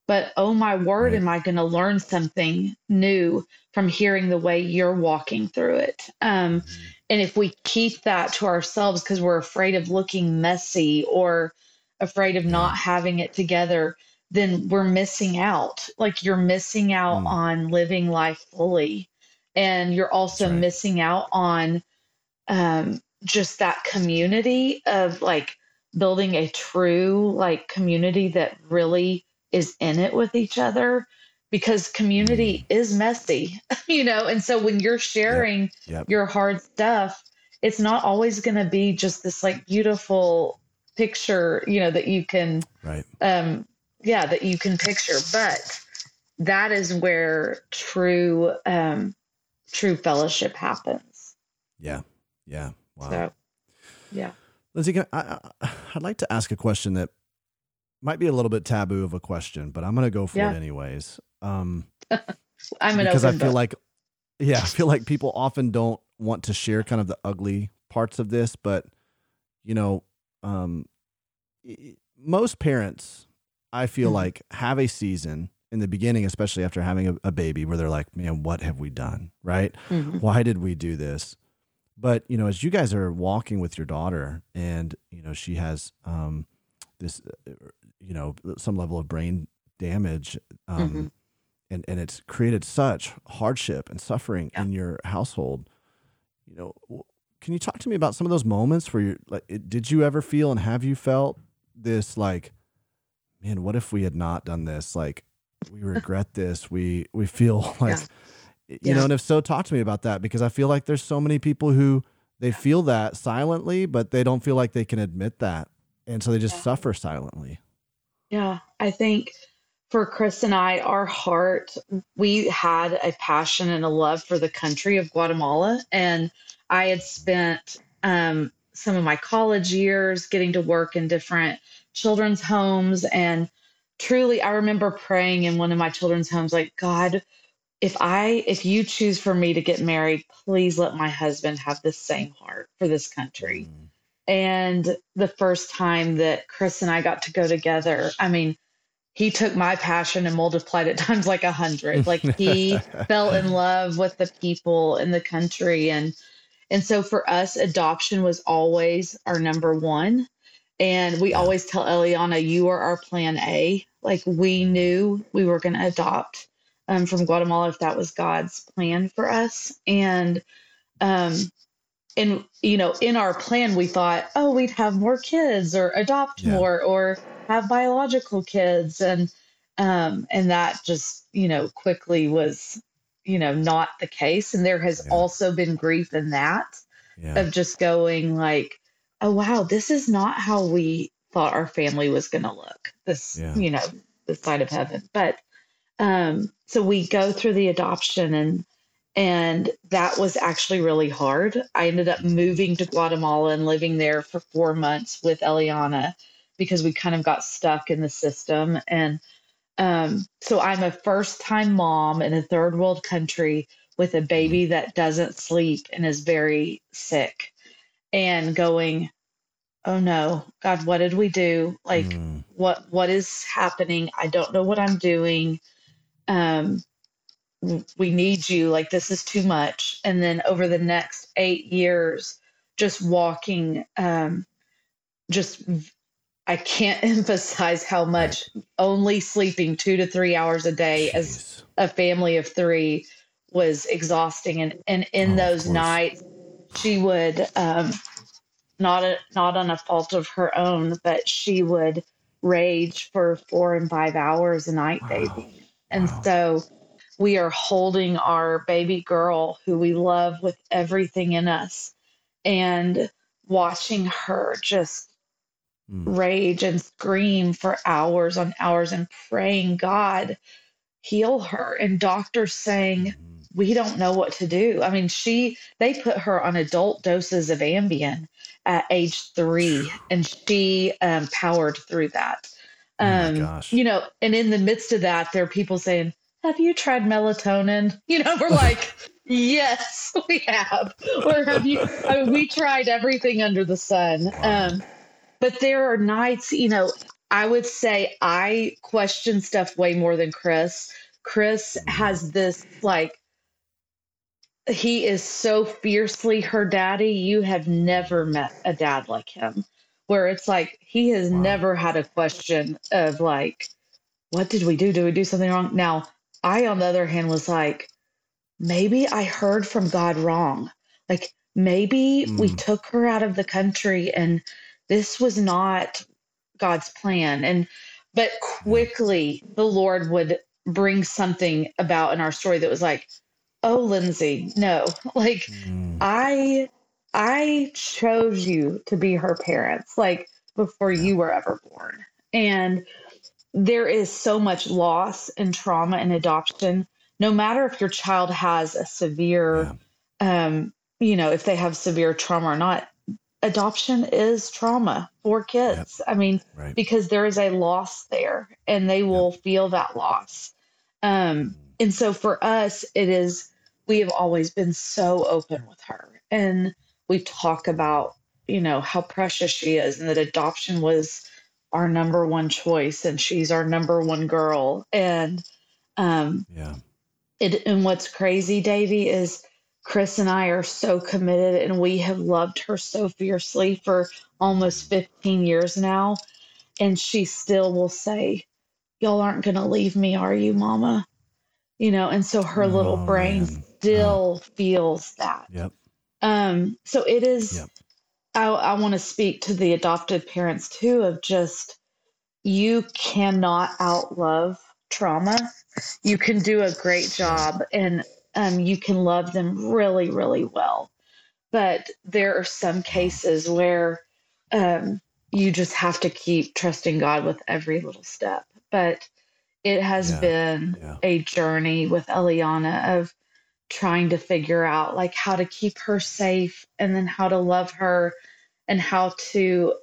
but oh my word, right. am I going to learn something new from hearing the way you're walking through it? Um, mm-hmm. And if we keep that to ourselves because we're afraid of looking messy or afraid of yeah. not having it together, then we're missing out. Like you're missing out mm. on living life fully. And you're also right. missing out on um, just that community of like building a true like community that really is in it with each other because community mm. is messy, [laughs] you know? And so when you're sharing yep. Yep. your hard stuff, it's not always going to be just this like beautiful picture, you know, that you can, right. Um, yeah, that you can picture, but that is where true, um, true fellowship happens. Yeah. Yeah. Wow. So, yeah. Lindsey, I, I, would like to ask a question that might be a little bit taboo of a question, but I'm going to go for yeah. it anyways. Um, [laughs] I'm because I feel book. like, yeah, I feel like people often don't want to share kind of the ugly parts of this, but you know, um, most parents, I feel mm-hmm. like, have a season in the beginning, especially after having a, a, baby, where they're like, "Man, what have we done? Right? Mm-hmm. Why did we do this?" But you know, as you guys are walking with your daughter, and you know, she has um, this, uh, you know, some level of brain damage, um, mm-hmm. and and it's created such hardship and suffering yeah. in your household. You know, can you talk to me about some of those moments where you're like? Did you ever feel and have you felt this like, man, what if we had not done this? Like, we regret this. We we feel [laughs] like. Yeah you yeah. know and if so talk to me about that because i feel like there's so many people who they feel that silently but they don't feel like they can admit that and so they just yeah. suffer silently yeah i think for chris and i our heart we had a passion and a love for the country of guatemala and i had spent um, some of my college years getting to work in different children's homes and truly i remember praying in one of my children's homes like god if I if you choose for me to get married, please let my husband have the same heart for this country. Mm. And the first time that Chris and I got to go together, I mean, he took my passion and multiplied it times like a hundred. Like he [laughs] fell in love with the people in the country and and so for us, adoption was always our number one. And we always tell Eliana, you are our plan A. Like we knew we were going to adopt um, from Guatemala if that was God's plan for us. And um, and you know, in our plan, we thought, oh, we'd have more kids or adopt yeah. more or have biological kids, and um, and that just you know quickly was you know not the case. And there has yeah. also been grief in that yeah. of just going like, oh wow, this is not how we thought our family was going to look. This you know the side of heaven, but um, so we go through the adoption and and that was actually really hard. I ended up moving to Guatemala and living there for four months with Eliana because we kind of got stuck in the system. And um, so I'm a first time mom in a third world country with a baby that doesn't sleep and is very sick and going, oh no, God, what did we do? Like, mm. what what is happening? I don't know what I'm doing um, we need you like this is too much and then over the next eight years just walking um, just i can't [laughs] emphasize how much only sleeping two to three hours a day Jeez. as a family of three was exhausting and and in oh, those nights she would um, not a, not on a fault of her own but she would rage for four and five hours a night wow. baby and wow. so we are holding our baby girl who we love with everything in us and watching her just mm. rage and scream for hours on hours and praying, God, heal her. And doctors saying, mm we don't know what to do. I mean, she, they put her on adult doses of Ambien at age three, and she um, powered through that. Oh um, oh you know, and in the midst of that, there are people saying, Have you tried melatonin? [laughs] You know, we're like, Yes, we have. [laughs] Or have you? I mean, we tried everything under the sun. Um, but there are nights, you know, I would say I question stuff way more than Chris. Chris mm-hmm. has this like, he is so fiercely her daddy. You have never met a dad like him where it's like he has wow. never had a question of like, what did we do? Did we do something wrong? Now, I, on the other hand, was like, maybe I heard from God wrong. Like, maybe mm. we took her out of the country and this was not God's plan. And, but quickly the Lord would bring something about in our story that was like, oh, Lindsey, no, [laughs] like, mm. I I chose you to be her parents. Like before you were ever born. And there is so much loss and trauma in adoption. No matter if your child has a severe, yeah. um, you know, if they have severe trauma or not, adoption is trauma for kids. Yep. I mean, right. because there is a loss there and they will yep. feel that loss. Um, mm. And so for us, it is, we have always been so open with her. And we talk about, you know, how precious she is and that adoption was our number one choice and she's our number one girl. And, um, yeah. It, and what's crazy, Davey, is Chris and I are so committed and we have loved her so fiercely for almost 15 years now. And she still will say, Y'all aren't going to leave me, are you, mama? You know, and so her oh, little brain man. still oh. feels that. Yep. Um, so it is, yep. I, I want to speak to the adopted parents too of just, you cannot outlove trauma. You can do a great job. And um, you can love them really, really well. But there are some cases where um, you just have to keep trusting God with every little step. But it has yeah, been yeah. a journey with Eliana of trying to figure out like how to keep her safe and then how to love her and how to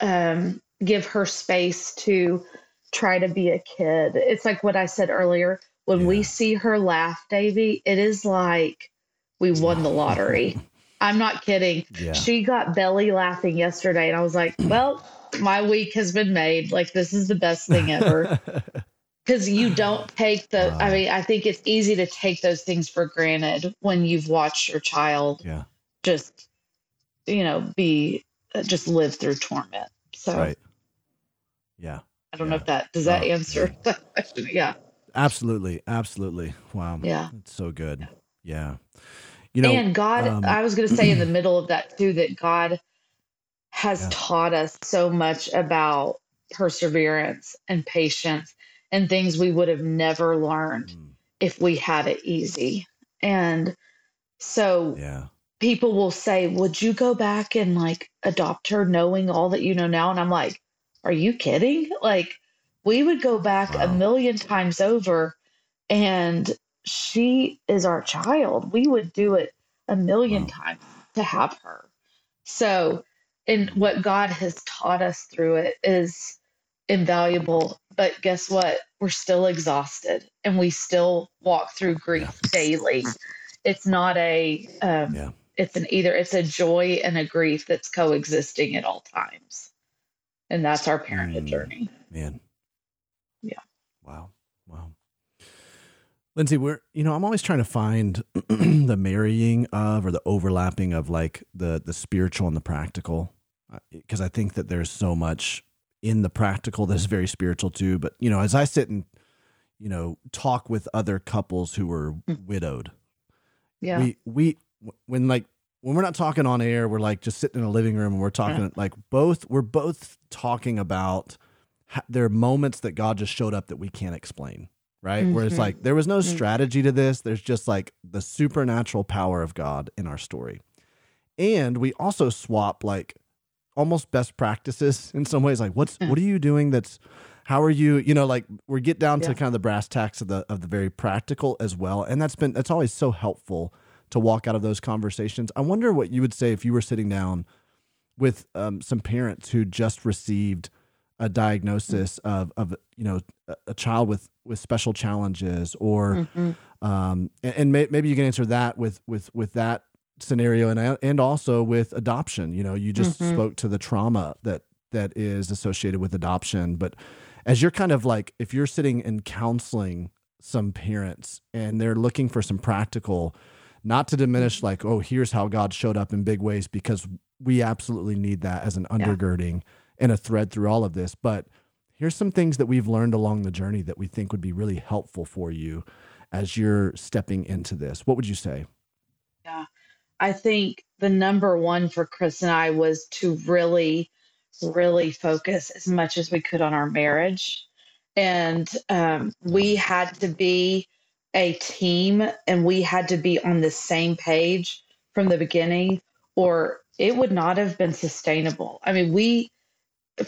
um, give her space to try to be a kid. It's like what I said earlier when yeah. we see her laugh, Davey, it is like we won the lottery. [laughs] I'm not kidding. She got belly laughing yesterday, and I was like, well, my week has been made. Like, this is the best thing ever. [laughs] Because you [sighs] don't take the, I mean, I think it's easy to take those things for granted when you've watched your child yeah. just, you know, be, uh, just live through torment. So, right. Yeah. I don't yeah. know if that, does that uh, answer yeah. [laughs] question? Yeah. Absolutely, absolutely. Wow. Yeah. It's so good. Yeah. You know, and God, um, I was going to say in the [clears throat] middle of that too that God has yeah. taught us so much about perseverance and patience and things we would have never learned mm. if we had it easy. And so yeah. people will say, Would you go back and like adopt her knowing all that you know now? And I'm like, Are you kidding? Like, we would go back wow. a million times over and she is our child. We would do it a million wow. times to have her. So, and what God has taught us through it is invaluable. But guess what? We're still exhausted and we still walk through grief yeah. daily. It's not a, um, yeah. it's an either, it's a joy and a grief that's coexisting at all times. And that's our parenthood mm, journey. Man, yeah. Wow. Wow. Lindsey, we're you know I'm always trying to find [clears throat] the marrying of or the overlapping of like the the spiritual and the practical because uh, I think that there's so much in the practical that is very spiritual too. But you know, as I sit and you know talk with other couples who were mm. widowed, yeah, we we when like when we're not talking on air, we're like just sitting in a living room and we're talking yeah. like both we're both talking about there are moments that God just showed up that we can't explain, right? Mm-hmm. Where it's mm-hmm. like there was no mm-hmm. strategy to this. There's just like the supernatural power of God in our story. And we also swap like almost best practices [laughs] in some ways. Like what's what are you doing that's how are you, you know, like we get down to kind of the brass tacks of the of the very practical as well. And that's been that's always so helpful to walk out of those conversations. I wonder what you would say if you were sitting down with um, some parents who just received a diagnosis of of you know a child with with special challenges or mm-hmm. um and, and may, maybe you can answer that with with with that scenario and and also with adoption you know you just mm-hmm. spoke to the trauma that that is associated with adoption but as you're kind of like if you're sitting and counseling some parents and they're looking for some practical not to diminish like oh here's how god showed up in big ways because we absolutely need that as an undergirding yeah and a thread through all of this. But here's some things that we've learned along the journey that we think would be really helpful for you as you're stepping into this. What would you say? Yeah, I think the number one for Chris and I was to really, really focus as much as we could on our marriage. And um, we had to be a team and we had to be on the same page from the beginning, or it would not have been sustainable. I mean, we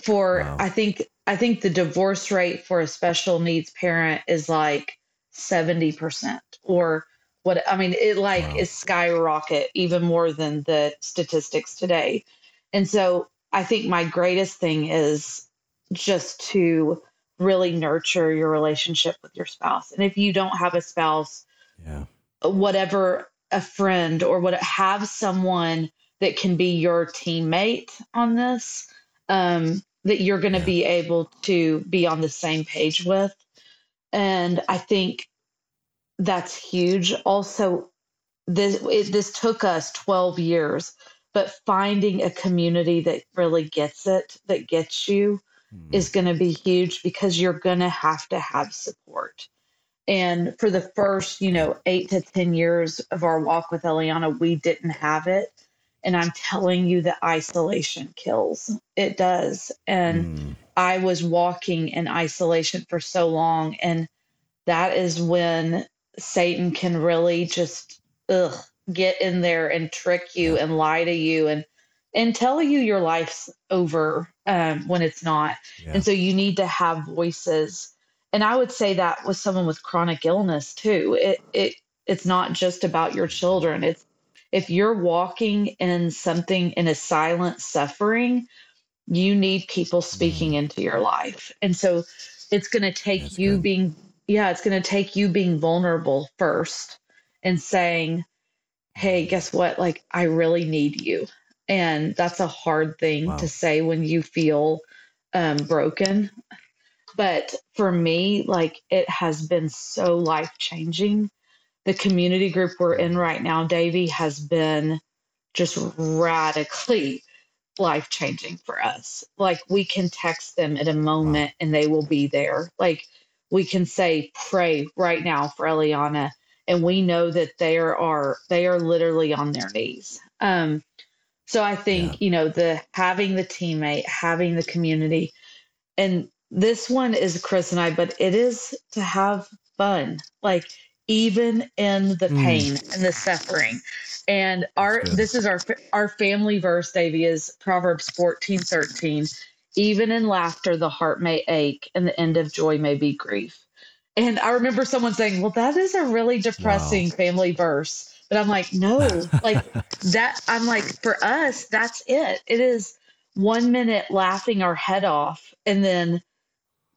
for wow. I think I think the divorce rate for a special needs parent is like 70% or what I mean it like wow. is skyrocket even more than the statistics today. And so I think my greatest thing is just to really nurture your relationship with your spouse. And if you don't have a spouse, yeah. whatever a friend or what have someone that can be your teammate on this um, that you're going to yeah. be able to be on the same page with and i think that's huge also this it, this took us 12 years but finding a community that really gets it that gets you mm. is going to be huge because you're going to have to have support and for the first you know 8 to 10 years of our walk with Eliana we didn't have it and I'm telling you that isolation kills. It does. And mm. I was walking in isolation for so long. And that is when Satan can really just ugh, get in there and trick you and lie to you and and tell you your life's over um, when it's not. Yeah. And so you need to have voices. And I would say that with someone with chronic illness too. It it it's not just about your children. It's if you're walking in something in a silent suffering, you need people speaking mm. into your life. And so it's going to take That's you good. being, yeah, it's going to take you being vulnerable first and saying, hey, guess what? Like, I really need you. And that's a hard thing wow. to say when you feel um, broken. But for me, like, it has been so life changing the community group we're in right now, Davey, has been just radically life changing for us. Like we can text them at a moment and they will be there. Like we can say, pray right now for Eliana. And we know that they are they are literally on their knees. Um, so I think, yeah. you know, the having the teammate, having the community, and this one is Chris and I, but it is to have fun. Like even in the hmm. pain mm. and the suffering. And our this is our our family verse, Davey, is Proverbs 14, 13. Even in laughter, the heart may ache, and the end of joy may be grief. And I remember someone saying, Well, that is a really depressing wow. family verse. But I'm like, no, like that. I'm like, for us, that's it. It is one minute laughing our head off and then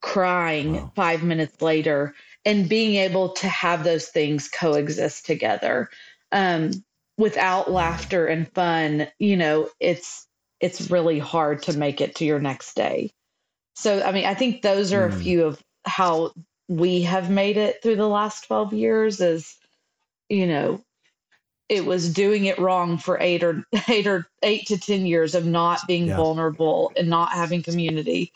crying wow. five minutes later and being able to have those things coexist together um, without laughter and fun you know it's it's really hard to make it to your next day so i mean i think those are mm. a hmm. few of how we have made it through the last 12 years is you know it was doing it wrong for eight or [laughs] eight or eight to ten years of not being yeah. vulnerable and not having community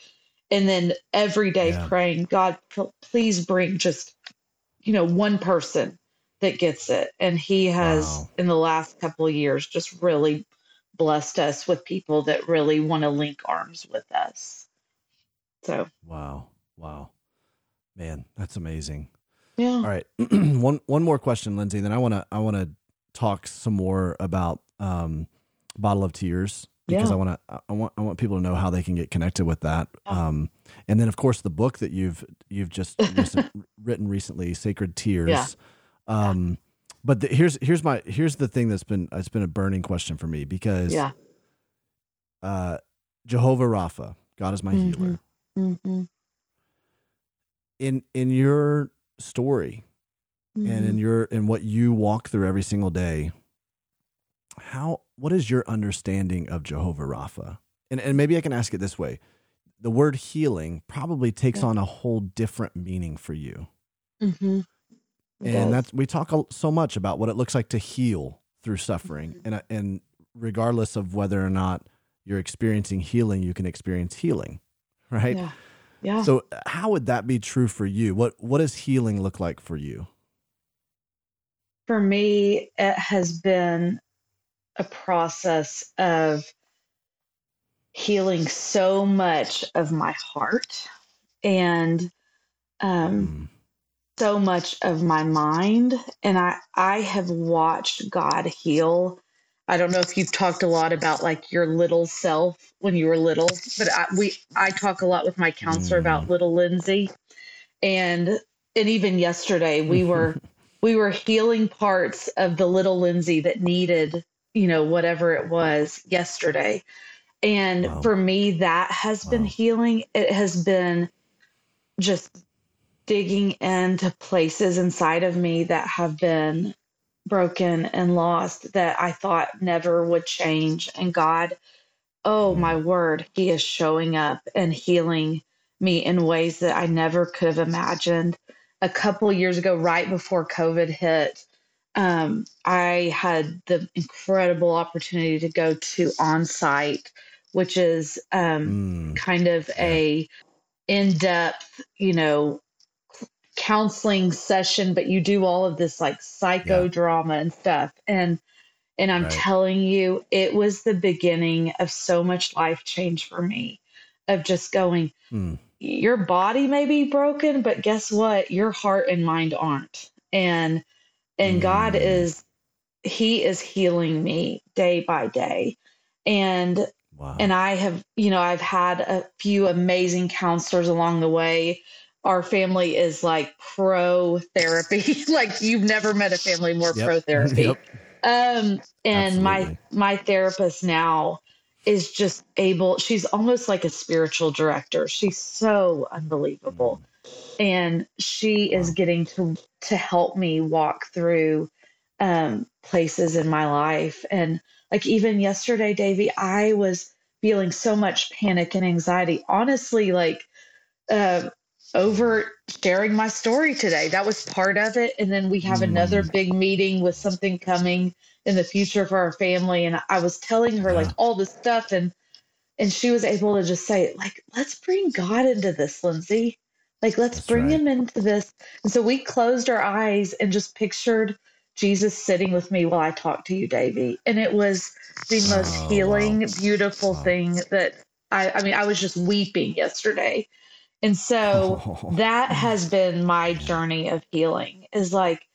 and then every day yeah. praying, God, please bring just, you know, one person that gets it. And He has, wow. in the last couple of years, just really blessed us with people that really want to link arms with us. So, wow, wow, man, that's amazing. Yeah. All right, [clears throat] one one more question, Lindsey. Then I want to I want to talk some more about um, bottle of tears because yeah. I want to I want I want people to know how they can get connected with that. Um, and then of course the book that you've you've just recent, [laughs] written recently, Sacred Tears. Yeah. Um, but the, here's here's my here's the thing that's been it's been a burning question for me because yeah. Uh, Jehovah Rapha, God is my mm-hmm. healer. Mm-hmm. In in your story, mm-hmm. and in mm-hmm. your in what you walk through every single day, how what is your understanding of Jehovah Rapha? And and maybe I can ask it this way. The word healing probably takes yeah. on a whole different meaning for you. And that's we talk so much about what it looks like to heal through suffering, mm-hmm. and and regardless of whether or not you're experiencing healing, you can experience healing, [laughs] right? Yeah. Yeah. So how would that be true for you? What what does healing look like for you? For me, it has been a process of healing so much of my heart and um, mm. So much of my mind and i i have watched god heal I don't know if you've talked a lot about like your little self when you were little, but I, we I talk a lot with my counselor mm. about little Lindsey, and and even yesterday we [laughs] were we were healing parts of the little Lindsey that needed you know whatever it was yesterday, and wow. for me that has wow. been healing. It has been just digging into places inside of me that have been broken and lost that I thought never would change. And God, oh my word, He is showing up and healing me in ways that I never could have imagined. A couple years ago, right before COVID hit, um, I had the incredible opportunity to go to on-site, which is um, mm. kind of a in-depth, you know, counseling session, but you do all of this like psychodrama yeah. and stuff. And and I'm right. telling you, it was the beginning of so much life change for me of just going, hmm. your body may be broken, but guess what? Your heart and mind aren't. And and God hmm. is he is healing me day by day. And wow. and I have, you know, I've had a few amazing counselors along the way our family is like pro therapy. [laughs] like you've never met a family more yep. pro therapy. [laughs] Yep. Um, and Absolutely. my my therapist now is just able. She's almost like a spiritual director. She's so unbelievable, mm. and she wow. is getting to to help me walk through um, places in my life. And like even yesterday, Davey, I was feeling so much panic and anxiety. Honestly, like. Uh, over sharing my story today. That was part of it. And then we have mm. another big meeting with something coming in the future for our family. And I was telling her yeah. like all this stuff and and she was able to just say, like, let's bring God into this, Lindsey. Like, let's That's bring right. him into this. And so we closed our eyes and just pictured Jesus sitting with me while I talked to you, Davey. And it was the most oh, healing, wow. beautiful wow. thing that I, I mean, I was just weeping yesterday and so oh. [laughs] that has been my journey of healing is like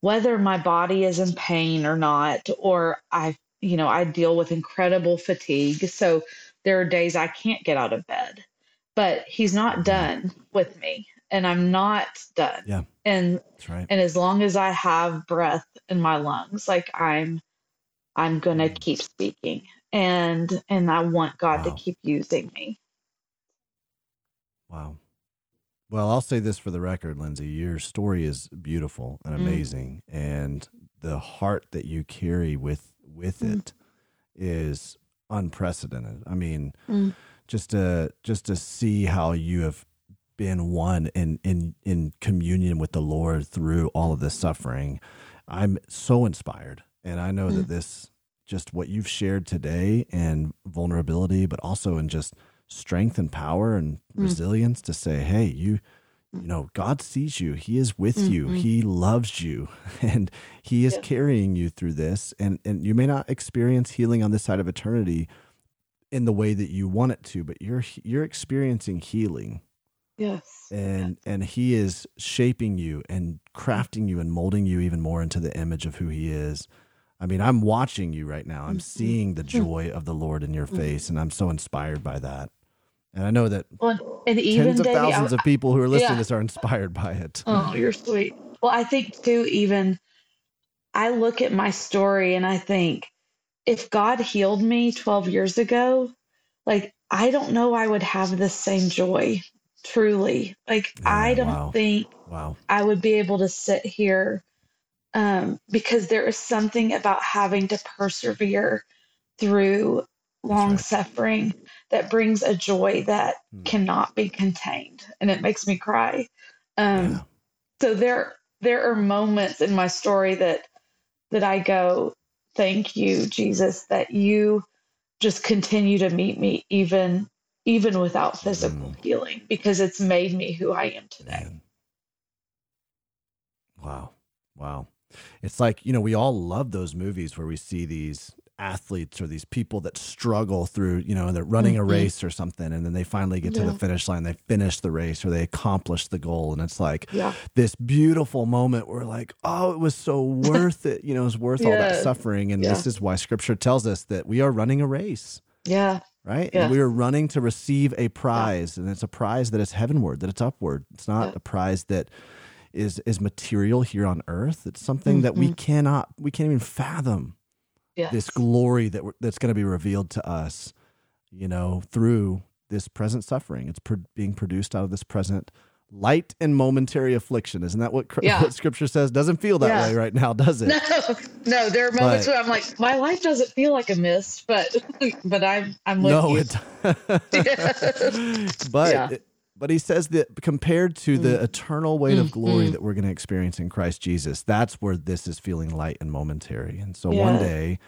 whether my body is in pain or not, or I, you know, I deal with incredible fatigue. So there are days I can't get out of bed, but he's not mm-hmm. done with me and I'm not done. Yeah. And, right. and as long as I have breath in my lungs, like I'm, I'm going to mm. keep speaking and, and I want God wow. to keep using me. Wow. Well, I'll say this for the record, Lindsey. Your story is beautiful and mm. amazing, mm. and the heart that you carry with with mm. it is unprecedented. I mean, mm. just to just to see how you have been one in in in communion with the Lord through all of this suffering, I'm so inspired, and I know that mm. this just what you've shared today and vulnerability, but also in just strength and power and mm. resilience to say, hey, you you know, God sees you. He is with mm-hmm. you. He loves you [laughs] and he is yeah. carrying you through this and and you may not experience healing on this side of eternity in the way that you want it to, but you're you're experiencing healing. Yes. And and he is shaping you and crafting you and molding you even more into the image of who he is. I mean, I'm watching you right now. I'm mm-hmm. seeing the joy of the Lord in your mm-hmm. face and I'm so inspired by that. And I know that well, and even tens of thousands I, of people who are listening yeah. to this are inspired by it. Oh, you're sweet. Well, I think too, even I look at my story and I think if God healed me 12 years ago, like I don't know I would have the same joy truly. Like yeah, I don't wow. think wow. I would be able to sit here um, because there is something about having to persevere through long right. suffering that brings a joy that mm. cannot be contained and it makes me cry um, yeah. so there there are moments in my story that that i go thank you jesus that you just continue to meet me even even without physical mm. healing because it's made me who i am today Man. wow wow it's like you know we all love those movies where we see these athletes or these people that struggle through, you know, they're running mm-hmm. a race or something, and then they finally get yeah. to the finish line, they finish the race or they accomplish the goal, and it's like yeah. this beautiful moment where like, oh, it was so [laughs] worth it, you know, it was worth yeah. all that suffering, and this is why Scripture tells us that we are running a race. Yeah. Right. And we are running to receive a prize, and it's a prize that is heavenward, that it's upward. It's not a prize that is is material here on earth. It's something mm-hmm. that we mm-hmm. cannot, we can't even fathom yes. this glory that that's going to be revealed to us, you know, through this present suffering. It's pro- being produced out of this present light and momentary affliction. Isn't that what, yeah. what scripture says? Doesn't feel that yeah. way right now, does it? No, no. There are moments but, where I'm like, my life doesn't feel like a mist, but, [laughs] but I'm, I'm with no, you. It, [laughs] [laughs] but, yeah. it, but he says that compared to the mm. eternal weight of glory mm. that we're going to experience in Christ Jesus, that's where this is feeling light and momentary. And so yeah. one day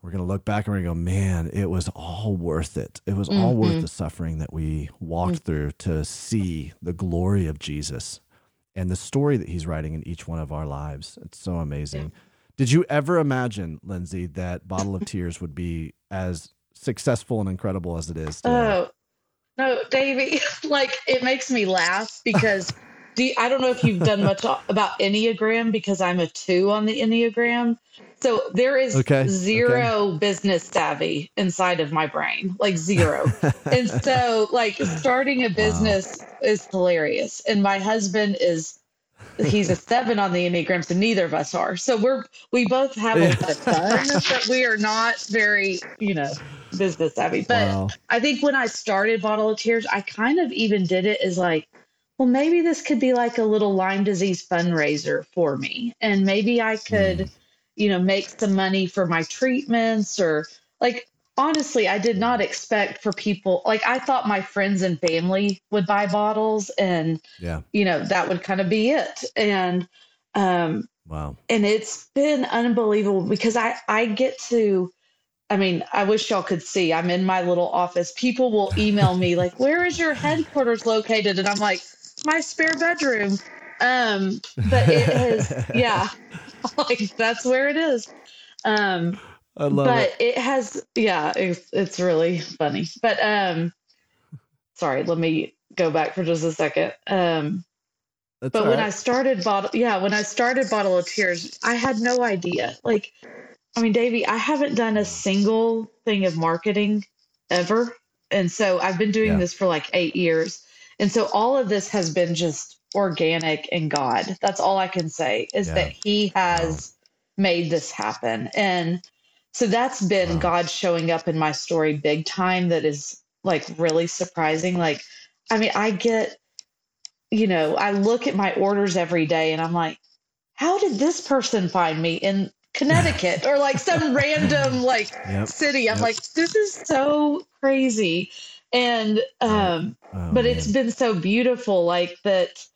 we're going to look back and we're going to go, man, it was all worth it. It was mm-hmm. all worth mm-hmm. the suffering that we walked mm. through to see the glory of Jesus and the story that he's writing in each one of our lives. It's so amazing. Yeah. Did you ever imagine, Lindsey, that Bottle of [laughs] Tears would be as successful and incredible as it is? Today? Oh, no, Davey, [laughs] like it makes me laugh because [laughs] do you, I don't know if you've done much about Enneagram because I'm a two on the Enneagram. So there is okay. zero okay. business savvy inside of my brain, like zero. [laughs] and so, like, starting a business wow. is hilarious. And my husband is he's a seven on the enneagram so neither of us are so we're we both have a lot of [laughs] fun but we are not very you know business savvy. But wow. I think when I started Bottle of Tears, I kind of even did it as like, well, maybe this could be like a little Lyme disease fundraiser for me. And maybe I could, mm. you know, make some money for my treatments or like honestly, I did not expect for people like I thought my friends and family would buy bottles and yeah, you know, that would kind of be it. And um wow. And it's been unbelievable because I I get to I mean, I wish y'all could see. I'm in my little office. People will email me [laughs] like, "Where is your headquarters located?" And I'm like, "My spare bedroom." Um, but it is, yeah, [laughs] like that's where it is. Um, I love but it. it has, yeah, it's, it's really funny. But um, sorry, let me go back for just a second. Um, that's but when right. I started bottle, yeah, when I started Bottle of Tears, I had no idea. Like I mean, Davey, I haven't done a single thing of marketing ever. And so I've been doing yeah. this for like eight years. And so all of this has been just organic and God. That's all I can say is yeah. that He has wow. made this happen. And so that's been wow. God showing up in my story big time. That is like really surprising. Like, I mean, I get, you know, I look at my orders every day and I'm like, how did this person find me? in Connecticut or like some [laughs] random like yep, city. I'm yep. like, this is so crazy. And um oh, but man. it's been so beautiful like that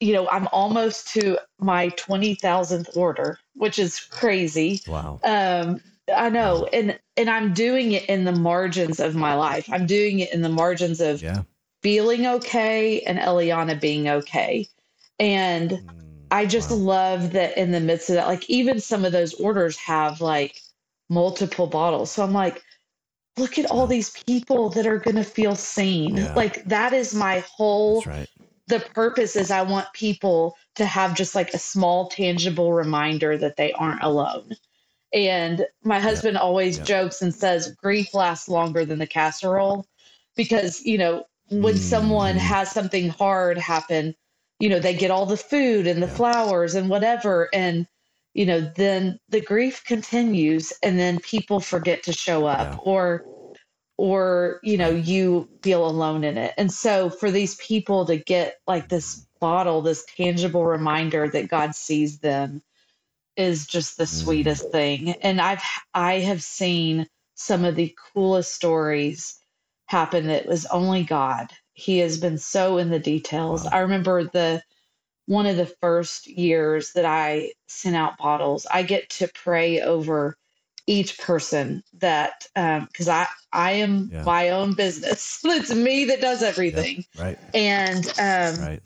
you know, I'm almost to my 20,000th order, which is crazy. Wow. Um I know wow. and and I'm doing it in the margins of my life. I'm doing it in the margins of yeah. feeling okay and Eliana being okay. And mm I just wow. love that in the midst of that, like even some of those orders have like multiple bottles. So I'm like, look at all these people that are going to feel seen. Yeah. Like that is my whole, right. The purpose is I want people to have just like a small tangible reminder that they aren't alone. And my husband always jokes and says grief lasts longer than the casserole because, you know, when mm. someone has something hard happen, you know they get all the food and the flowers and whatever and you know then the grief continues and then people forget to show up yeah. or or you know you feel alone in it. And so for these people to get like this bottle this tangible reminder that god sees them is just the mm-hmm. sweetest thing. And i've i have seen some of the coolest stories happen. That was only god. He has been so in the details. I remember the one of the first years that I sent out bottles, I get to pray over each person that because um, I I am yeah. my own business. [laughs] it's me that does everything. Yep, right. And um, right.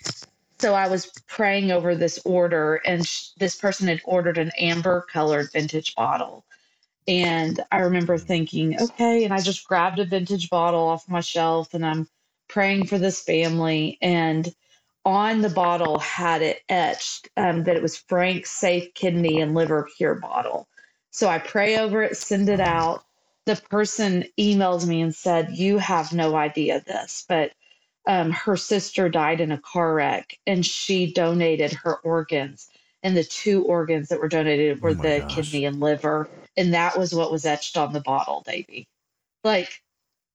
so I was praying over this order, and sh- this person had ordered an amber colored vintage bottle, And I remember thinking, okay, and I just grabbed a vintage bottle off my shelf and I'm praying for this family. And on the bottle had it etched um, that it was Frank's Safe Kidney and Liver Cure bottle. So I pray over it, send it out. The person emails me and said, You have no idea this, but um, her sister died in a car wreck and she donated her organs. And the two organs that were donated were oh the gosh. kidney and liver. And that was what was etched on the bottle, baby. Like,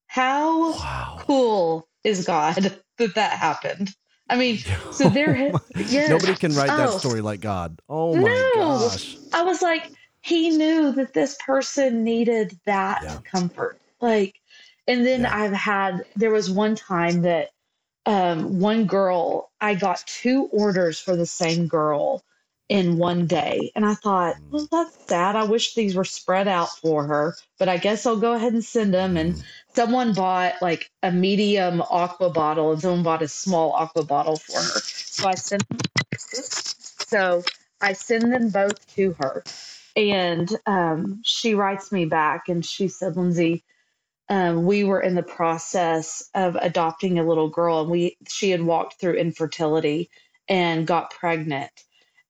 how wow. cool is God [laughs] that that happened? I mean, so there, [laughs] oh yeah. Nobody can write oh. that story like God. Oh my no. gosh. I was like, he knew that this person needed that yeah. comfort. Like, and then yeah. I've had, there was one time that um, one girl, I got two orders for the same girl in one day. And I thought, mm. well, that's sad. I wish these were spread out for her, but I guess I'll go ahead and send them. And mm. someone bought like a medium aqua bottle and someone bought a small aqua bottle for her. So I sent them, so I send them both to her. And um, she writes me back and she said, Lindsey, um, we were in the process of adopting a little girl and we she had walked through infertility and got pregnant.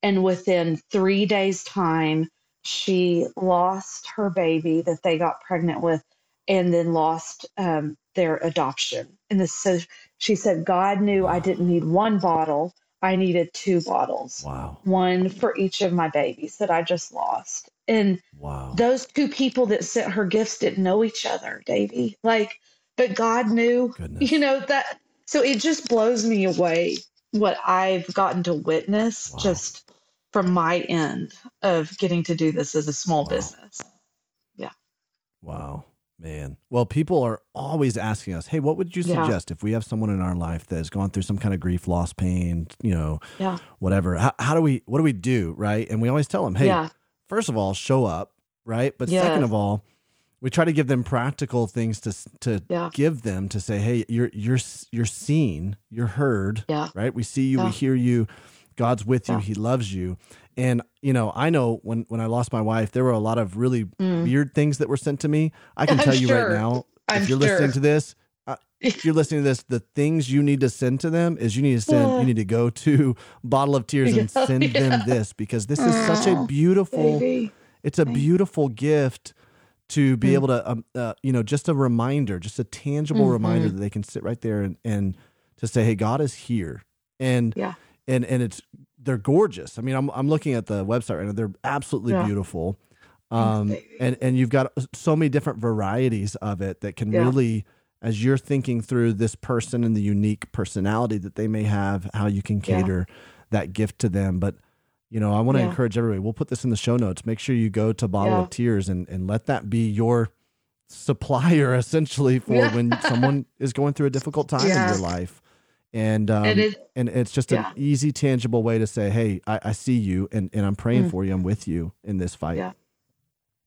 And within three days time she lost her baby that they got pregnant with and then lost um, their adoption. And this so she said god knew i didn't need one bottle i needed two bottles wow one for each of my babies that i just lost and wow those two people that sent her gifts didn't know each other Davey like but god knew Goodness. you know that so it just blows me away what i've gotten to witness wow. just from my end of getting to do this as a small wow. business. Yeah. Wow. Man. Well, people are always asking us, hey, what would you suggest yeah. if we have someone in our life that has gone through some kind of grief, loss, pain, you know, yeah. whatever? How, how do we, what do we do? Right. And we always tell them, hey, yeah. first of all, show up. Right. But yes. second of all, we try to give them practical things to to yeah. give them to say, hey, you're you're you're seen, you're heard, yeah. right? We see you, yeah. we hear you. God's with you. Yeah. He loves you. And you know, I know when when I lost my wife, there were a lot of really mm. weird things that were sent to me. I can I'm tell you right now, I'm if you're sure. listening to this, uh, if you're listening to this, the things you need to send to them is you need to send, you need to go to [laughs] Bottle of Tears and [laughs] send yeah. them this because this is such a beautiful, baby. it's a beautiful gift to be mm. able to, um, uh, you know, just a reminder, just a tangible mm-hmm. reminder that they can sit right there and, and to say, hey, God is here. And yeah and and it's they're gorgeous. I mean, I'm I'm looking at the website right now. They're absolutely yeah. beautiful. Um, and and you've got so many different varieties of it that can yeah. really, as you're thinking through this person and the unique personality that they may have, how you can cater yeah. that gift to them. But you know, I want to encourage everybody. We'll put this in the show notes. Make sure you go to Bottle of Tears and and let that be your supplier [laughs] essentially for when someone is going through a difficult time in your life and um, it is, and it's just yeah. an easy, tangible way to say, "Hey, I, I see you, and and I'm praying mm. for you. I'm with you in this fight." Yeah,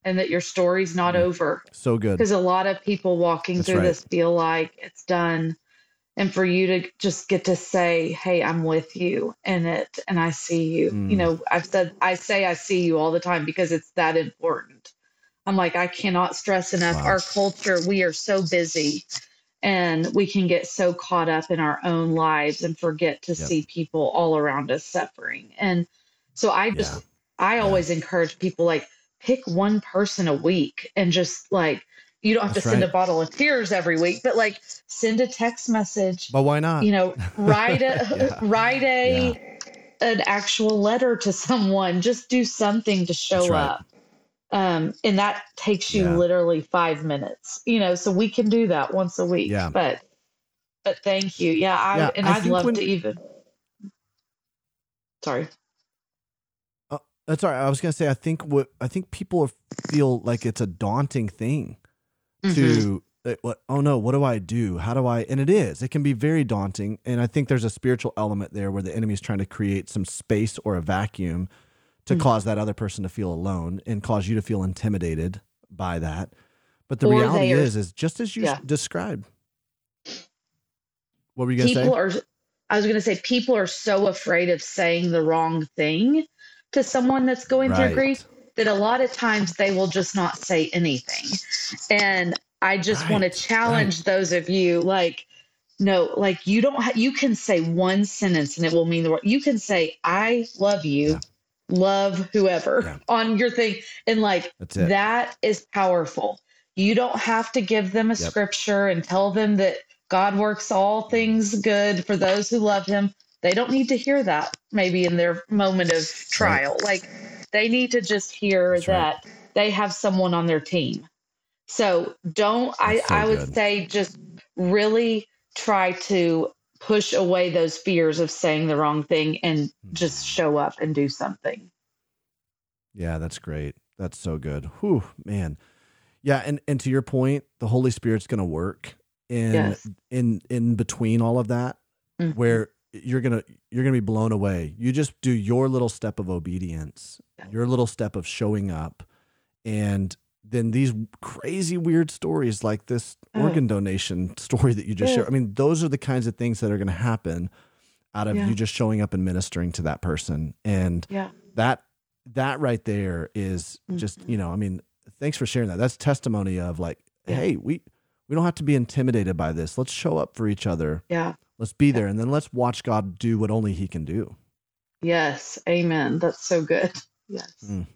and that your story's not mm. over. So good because a lot of people walking That's through right. this feel like it's done, and for you to just get to say, "Hey, I'm with you," in it, and I see you. Mm. You know, I've said I say I see you all the time because it's that important. I'm like, I cannot stress enough. Wow. Our culture, we are so busy and we can get so caught up in our own lives and forget to yep. see people all around us suffering and so i just yeah. i always yeah. encourage people like pick one person a week and just like you don't have That's to send right. a bottle of tears every week but like send a text message but why not you know write a [laughs] yeah. [laughs] write a an actual letter to someone just do something to show right. up um, and that takes you yeah. literally five minutes you know so we can do that once a week yeah. but but thank you. Yeah i yeah, and I would love when, to even sorry. Uh, that's all right. I was gonna say i think what i think people feel like it's a daunting thing mm-hmm. to what oh no what do i do? How do i and it is it can be very daunting and i think there's a spiritual element there where the enemy is trying to create some space or a vacuum to mm-hmm. cause that other person to feel alone and cause you to feel intimidated by that. But the or reality are, is, is just as you yeah. described. What were you going to say? Are, I was going to say, people are so afraid of saying the wrong thing to someone that's going right. through grief that a lot of times they will just not say anything. And I just right. want to challenge right. those of you like, no, like you don't, ha- you can say one sentence and it will mean the world. You can say, I love you. Yeah. Love whoever yeah. on your thing. And like that is powerful. You don't have to give them a yep. scripture and tell them that God works all things good for those who love him. They don't need to hear that maybe in their moment of trial. Right. Like they need to just hear That's that right. they have someone on their team. So don't I so I would good. say just really try to push away those fears of saying the wrong thing and just mm-hmm. show up and do something. Yeah, that's great. That's so good. Whew, man. Yeah, and and to your point, the Holy Spirit's going to work in yes. in in between all of that mm-hmm. where you're to you're going to be blown away. You just do your little step of obedience, your little step of showing up and then these crazy weird stories like this oh. organ donation [laughs] story that you just shared. I mean, those are the kinds of things that are going to happen out of yeah. you just showing up and ministering to that person. And yeah. that that right there is mm-hmm. just, you know, I mean, thanks for sharing that. That's testimony of like, yeah. hey, we we don't have to be intimidated by this. Let's show up for each other. Yeah. Let's be there and then let's watch God do what only he can do. Yes. Amen. That's so good. Yes. Mm.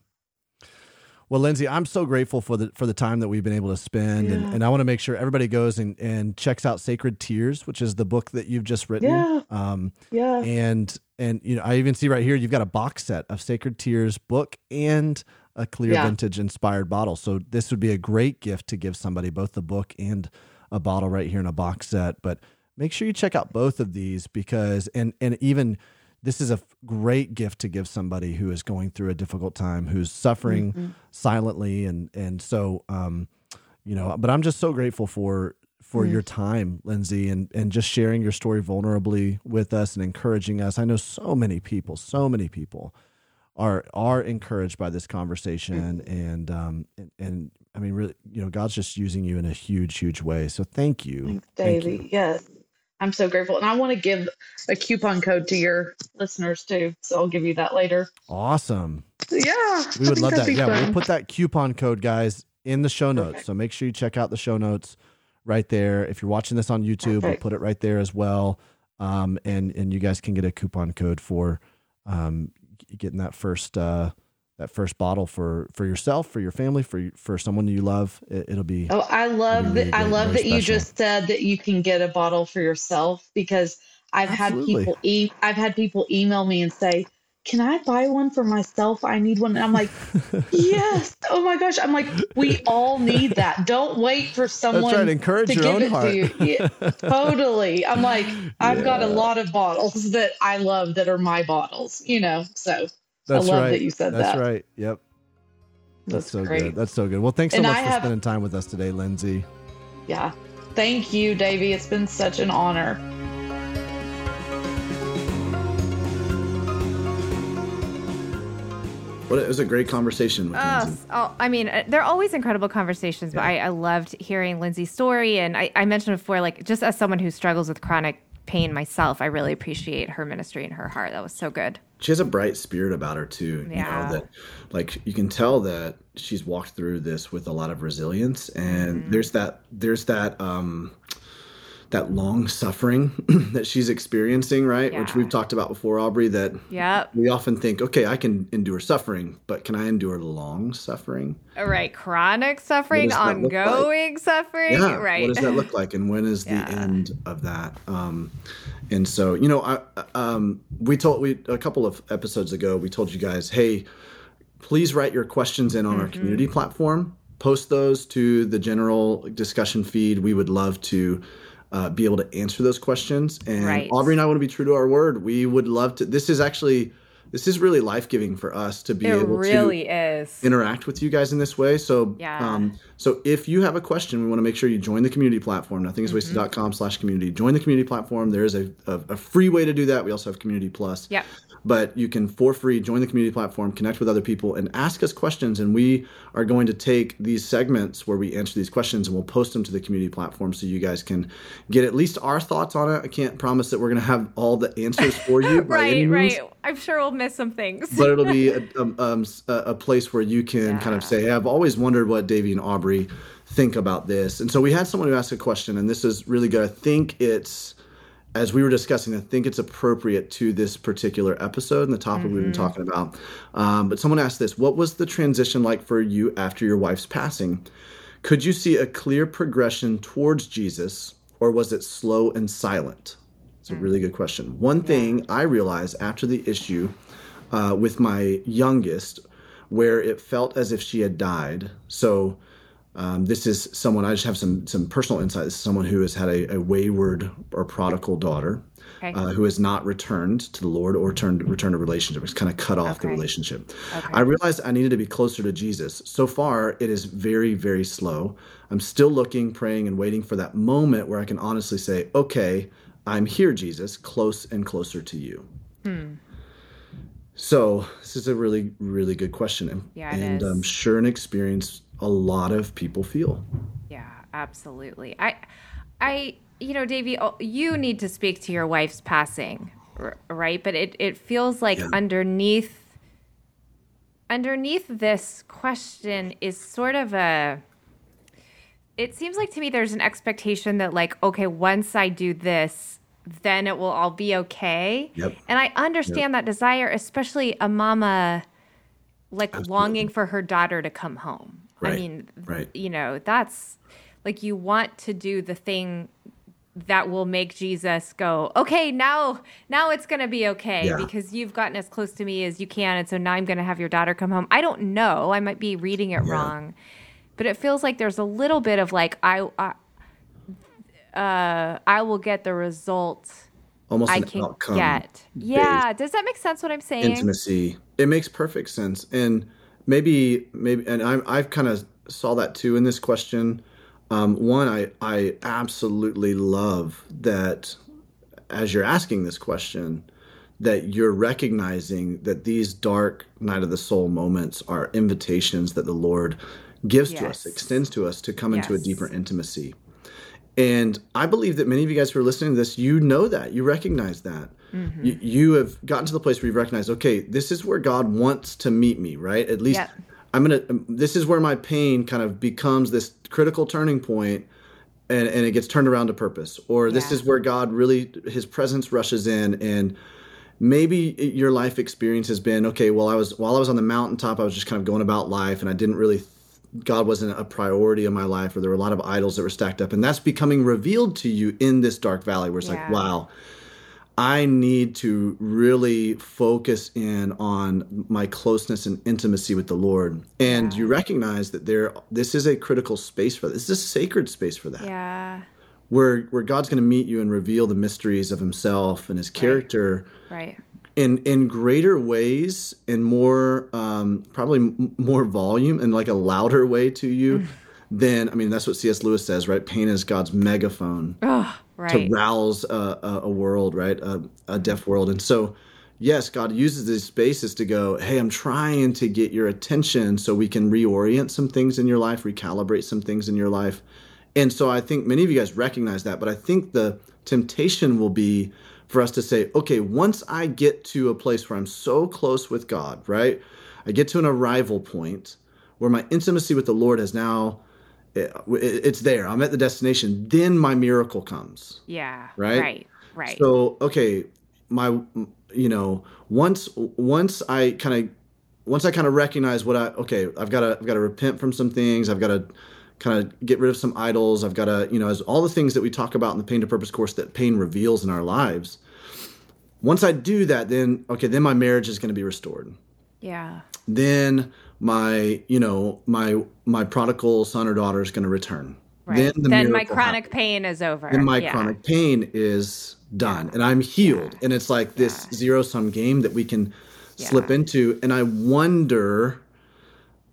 Well, Lindsey, I'm so grateful for the for the time that we've been able to spend, yeah. and, and I want to make sure everybody goes and, and checks out Sacred Tears, which is the book that you've just written. Yeah. Um, yeah. And and you know, I even see right here you've got a box set of Sacred Tears book and a clear yeah. vintage inspired bottle. So this would be a great gift to give somebody, both the book and a bottle right here in a box set. But make sure you check out both of these because and and even this is a great gift to give somebody who is going through a difficult time, who's suffering mm-hmm. silently, and and so um, you know. But I'm just so grateful for for mm your time, Lindsey, and and just sharing your story vulnerably with us and encouraging us. I know so many people, so many people are are encouraged by this conversation, mm and um and, and I mean, really, you know, God's just using you in a huge, huge way. So thank you, Thanks, Davey. Yes. I'm so grateful. And I want to give a coupon code to your listeners too. So I'll give you that later. Awesome. Yeah. We would love that. Yeah. Fun. We'll put that coupon code, guys, in the show notes. Perfect. So make sure you check out the show notes right there. If you're watching this on YouTube, Perfect. we'll put it right there as well. Um, and, and you guys can get a coupon code for um, getting that first uh, that first bottle for for yourself, for your family, for for someone you love. It, will be. Oh, I love that. I love that special. you just said that you can get a bottle for yourself because I've Absolutely. had people. E- I've had people email me and say, "Can I buy one for myself? I need one." And I'm like, "Yes! Oh my gosh!" I'm like, "We all need that. Don't wait for [laughs] someone right. Encourage to give it heart. to you." Yeah, totally. I'm like, [laughs] I've yeah. got a lot of bottles that I love that are my bottles. You know, so that's I love right. that you said That's that. That's right. Yep. That's, That's so great. good. That's so good. Well, thanks so and much I for have, spending time with us today, Lindsey. Yeah. Thank you, Davey. It's been such an honor. Well, it was a great conversation. With oh, oh, I mean, uh, they're always incredible conversations, but I, I, loved hearing Lindsey's story. And I, I mentioned before, like, just as someone who struggles with chronic pain myself, I really appreciate her ministry and her heart. That was so good she has a bright spirit about her too. Yeah. You know that like you can tell that she's walked through this with a lot of resilience and mm-hmm. there's that there's that um that long suffering [clears throat] that she's experiencing, right? Yeah. Which we've talked about before, Aubrey, that yeah. we often think, okay, I can endure suffering, but can I endure long suffering? Right. Chronic suffering, ongoing like? suffering. Yeah. Right. What does that look like? And when is yeah. the end of that? Um, and so, you know, I, um, we told we a couple of episodes ago, we told you guys, hey, please write your questions in on mm-hmm. our community platform. Post those to the general discussion feed. We would love to uh, be able to answer those questions. And right. Aubrey and I want to be true to our word. We would love to. This is actually this is really life giving for us to be it able really to is. interact with you guys in this way. So, yeah. um, so if you have a question, we want to make sure you join the community platform, nothingiswasted.com slash community. Join the community platform. There is a, a, a, free way to do that. We also have Community Plus. Yeah. but you can for free join the community platform, connect with other people, and ask us questions. And we are going to take these segments where we answer these questions and we'll post them to the community platform so you guys can get at least our thoughts on it. I can't promise that we're going to have all the answers for you. [laughs] right, right. I'm sure we'll miss some things. but it'll be a, [laughs] um, a, a, place where you can yeah. kind of say, hey, I've always wondered what Davey and Aubrey think about this. And so we had someone who asked a question, and this is really good. I think it's as we were discussing, I think it's appropriate to this particular episode and the topic mm-hmm. we've been mm-hmm. talking about. Um, but someone asked this What was the transition like for you after your wife's passing? Could you see a clear progression towards Jesus, or was it slow and silent? It's a really good question. One thing I realized after the issue uh, with my youngest, where it felt as if she had died. So, um, this is someone I just have some some personal insight. This is someone who has had a, a wayward or prodigal daughter, okay. uh, who has not returned to the Lord or turned returned a relationship. It's kind of cut off okay. the relationship. Okay. I realized I needed to be closer to Jesus. So far, it is very very slow. I'm still looking, praying, and waiting for that moment where I can honestly say, "Okay, I'm here, Jesus, close and closer to you." Hmm. So this is a really really good question, and, yeah, and I'm sure an experience a lot of people feel. Yeah, absolutely. I, I, you know, Davey, oh, you need to speak to your wife's passing, right? But it it feels like yeah. underneath underneath this question is sort of a it seems like to me there's an expectation that like okay once i do this then it will all be okay yep. and i understand yep. that desire especially a mama like Absolutely. longing for her daughter to come home Right. I mean, right. you know, that's like you want to do the thing that will make Jesus go, okay, now now it's going to be okay yeah. because you've gotten as close to me as you can and so now I'm going to have your daughter come home. I don't know. I might be reading it yeah. wrong. But it feels like there's a little bit of like I I, uh, I will get the result almost I can get. Yeah, does that make sense what I'm saying? Intimacy. It makes perfect sense. And maybe maybe and I I've kind of saw that too in this question. Um, one, I I absolutely love that as you're asking this question, that you're recognizing that these dark night of the soul moments are invitations that the Lord gives yes. to us, extends to us to come yes. into a deeper intimacy. And I believe that many of you guys who are listening to this, you know that, you recognize that. Mm-hmm. You, you, have gotten to the place where you've recognized, okay, this is where God wants to meet me, right? At least yep. I'm gonna. This is where my pain kind of becomes this critical turning point, and and it gets turned around to purpose. Or yeah. this is where God really His presence rushes in, and maybe your life experience has been okay. Well, I was while I was on the mountaintop, I was just kind of going about life, and I didn't really God wasn't a priority in my life, or there were a lot of idols that were stacked up, and that's becoming revealed to you in this dark valley, where it's yeah. like, wow, I need to really focus in on my closeness and intimacy with the Lord. And yeah. you recognize that there this is a critical space for that. This is a sacred space for that. Yeah. Where where God's going to meet you and reveal the mysteries of himself and his character. Right. right. In, in greater ways in more um, probably m- more volume and like a louder way to you mm. than I mean that's what C.S. Lewis says right pain is God's megaphone oh right. to rouse a, a, a world, right? A, a, deaf world. And so, yes, God uses these spaces to go, hey, I'm trying to get your attention so we can reorient some things in your life, recalibrate some things in your life. And so I think many of you guys recognize that, but I think the temptation will be for us to say, okay, once I get to a place where I'm so close with God, right? I get to an arrival point where my intimacy with the Lord has now it's there. I'm at the destination. Then my miracle comes. Yeah. Right. Right. Right. So okay, my you know once once I kind of once I kind of recognize what I okay I've got to I've got to repent from some things. I've got to kind of get rid of some idols. I've got to you know as all the things that we talk about in the pain to purpose course that pain reveals in our lives. Once I do that, then okay, then my marriage is going to be restored. Yeah. Then my you know my my prodigal son or daughter is going to return right. then, the then my chronic happens. pain is over then my yeah. chronic pain is done and i'm healed yeah. and it's like this zero sum game that we can slip into and i wonder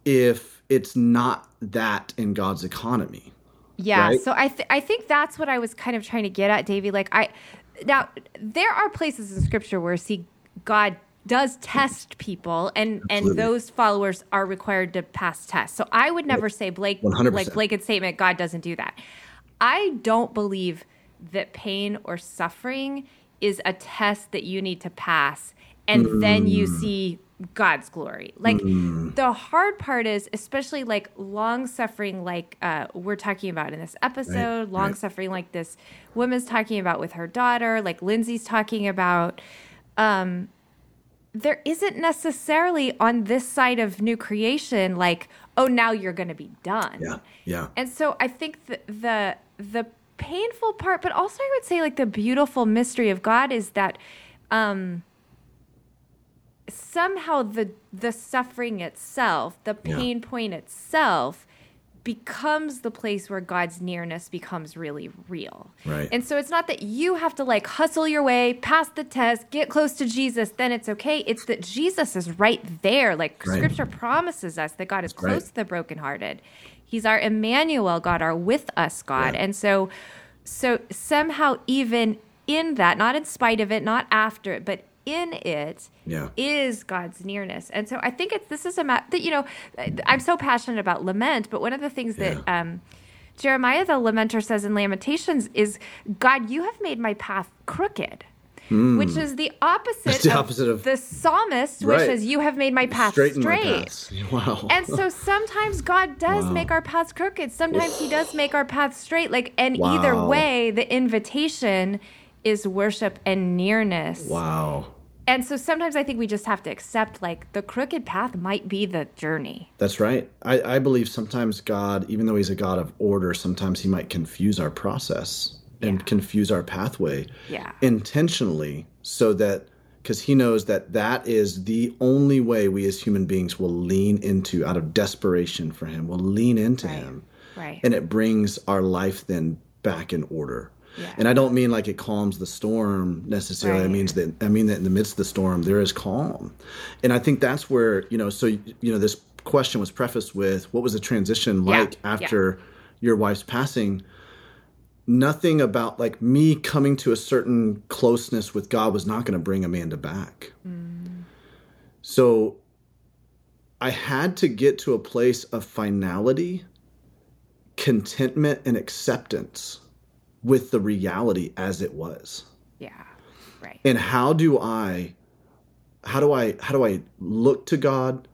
if it's not that in god's economy yeah right? so i th- i think that's what i was kind of trying to get at davey like i now there are places in scripture where see god does test people and Absolutely. and those followers are required to pass tests. So I would never say Blake 100%. like blanket statement God doesn't do that. I don't believe that pain or suffering is a test that you need to pass and mm. then you mm. see God's glory. Like mm. the hard part is, especially like long suffering, like uh, we're talking about in this episode, right. long right. suffering, like this woman's talking about with her daughter, like Lindsey's talking about. Um, there isn't necessarily on this side of new creation, like, oh, now you're going to be done. Yeah, yeah. And so I think the the the painful part, but also I would say like the beautiful mystery of God is that. Um, somehow the the suffering itself, the pain yeah. point itself becomes the place where God's nearness becomes really real. Right. And so it's not that you have to like hustle your way, pass the test, get close to Jesus, then it's okay. It's that Jesus is right there. Like right. scripture promises us that God is close right. to the brokenhearted. He's our Emmanuel, God, our with us God. Yeah. And so so somehow even in that, not in spite of it, not after it, but in it yeah. is God's nearness. And so I think it's this is a map that you know I'm so passionate about lament, but one of the things yeah. that um, Jeremiah the lamenter says in Lamentations is God, you have made my path crooked. Mm. Which is the opposite, the opposite of, of, the psalmist, right. which says, "You have made my path Straighten straight." My wow! And so [laughs] sometimes God does wow. make our paths crooked. Sometimes He does make our paths straight. Like, and wow. either way, the invitation is worship and nearness. Wow! And so sometimes I think we just have to accept like the crooked path might be the journey. That's right. I, I believe sometimes God, even though He's a God of order, sometimes He might confuse our process and yeah. confuse our pathway yeah. intentionally so that because he knows that that is the only way we as human beings will lean into out of desperation for him will lean into right. him right and it brings our life then back in order and I don't mean like it calms the storm necessarily. Right. I means that I mean that in the midst of the storm there is calm. And I think that's where, you know, so you know, this question was prefaced with what was the transition like yeah. after yeah. your wife's passing? Nothing about like me coming to a certain closeness with God was not going to bring Amanda back. Mm. So I had to get to a place of finality, contentment, and acceptance with the reality as it was. Yeah. Right. And how do I how do I how do I look to God,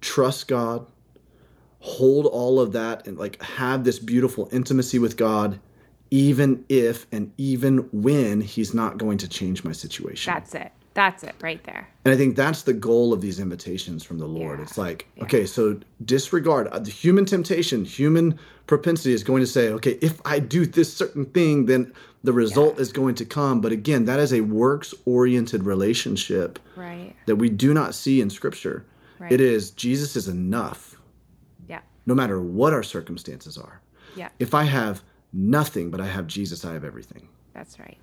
trust God, hold all of that and like have this beautiful intimacy with God even if and even when he's not going to change my situation. That's it. That's it right there. And I think that's the goal of these invitations from the Lord. Yeah. It's like, yeah. okay, so disregard uh, the human temptation, human propensity is going to say, okay, if I do this certain thing, then the result yeah. is going to come. But again, that is a works oriented relationship right. that we do not see in Scripture. Right. It is Jesus is enough. Yeah. No matter what our circumstances are. Yeah. If I have nothing, but I have Jesus, I have everything. That's right.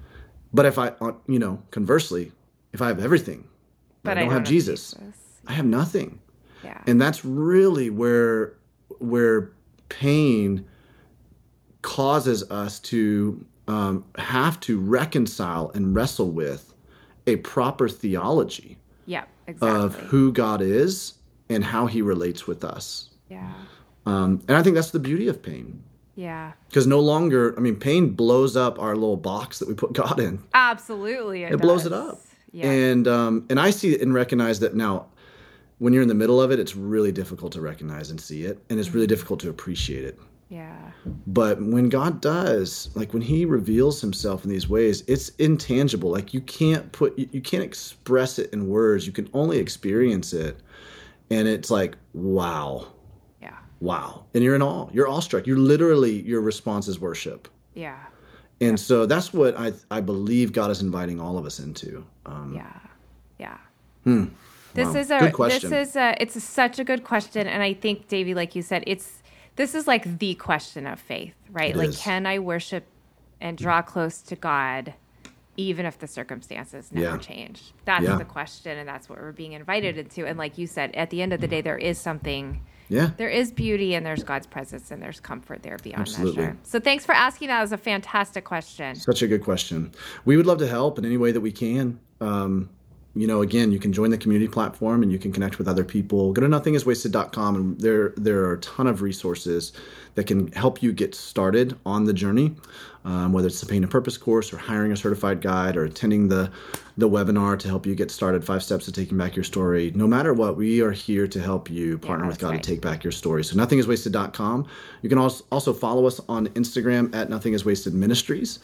But if I, uh, you know, conversely, if I have everything, but I don't, I don't have Jesus, Jesus, I have nothing. Yeah. And that's really where where pain causes us to um, have to reconcile and wrestle with a proper theology yeah, exactly. of who God is and how he relates with us. Yeah. Um, and I think that's the beauty of pain. Yeah. Because no longer, I mean, pain blows up our little box that we put God in. Absolutely. It, it blows it up. Yeah. And um, and I see it and recognize that now when you're in the middle of it, it's really difficult to recognize and see it, and it's really mm-hmm. difficult to appreciate it. Yeah. But when God does, like when He reveals Himself in these ways, it's intangible. Like you can't put, you, you can't express it in words. You can only experience it, and it's like, wow. Yeah. Wow. And you're in awe. You're awestruck. You're literally your response is worship. Yeah. And so that's what I I believe God is inviting all of us into. Um, yeah, yeah. Hmm. This wow. is a question this is a it's a, such a good question, and I think Davey, like you said, it's this is like the question of faith, right? It like, is. can I worship and draw close to God? even if the circumstances never yeah. change? That's yeah. the question, and that's what we're being invited into. And like you said, at the end of the day, there is something yeah. There is beauty and there's God's presence and there's comfort there beyond Absolutely. measure. So thanks for asking that. It was a fantastic question. Such a good question. We would love to help in any way that we can. Um, you know, again, you can join the community platform and you can connect with other people. Go to nothingiswasted.com and there there are a ton of resources that can help you get started on the journey, um, whether it's the Pain and Purpose course or hiring a certified guide or attending the the webinar to help you get started. Five steps to taking back your story. No matter what, we are here to help you partner yeah, with God right. to take back your story. So nothingiswasted.com. You can also also follow us on Instagram at Nothing Is Wasted Ministries.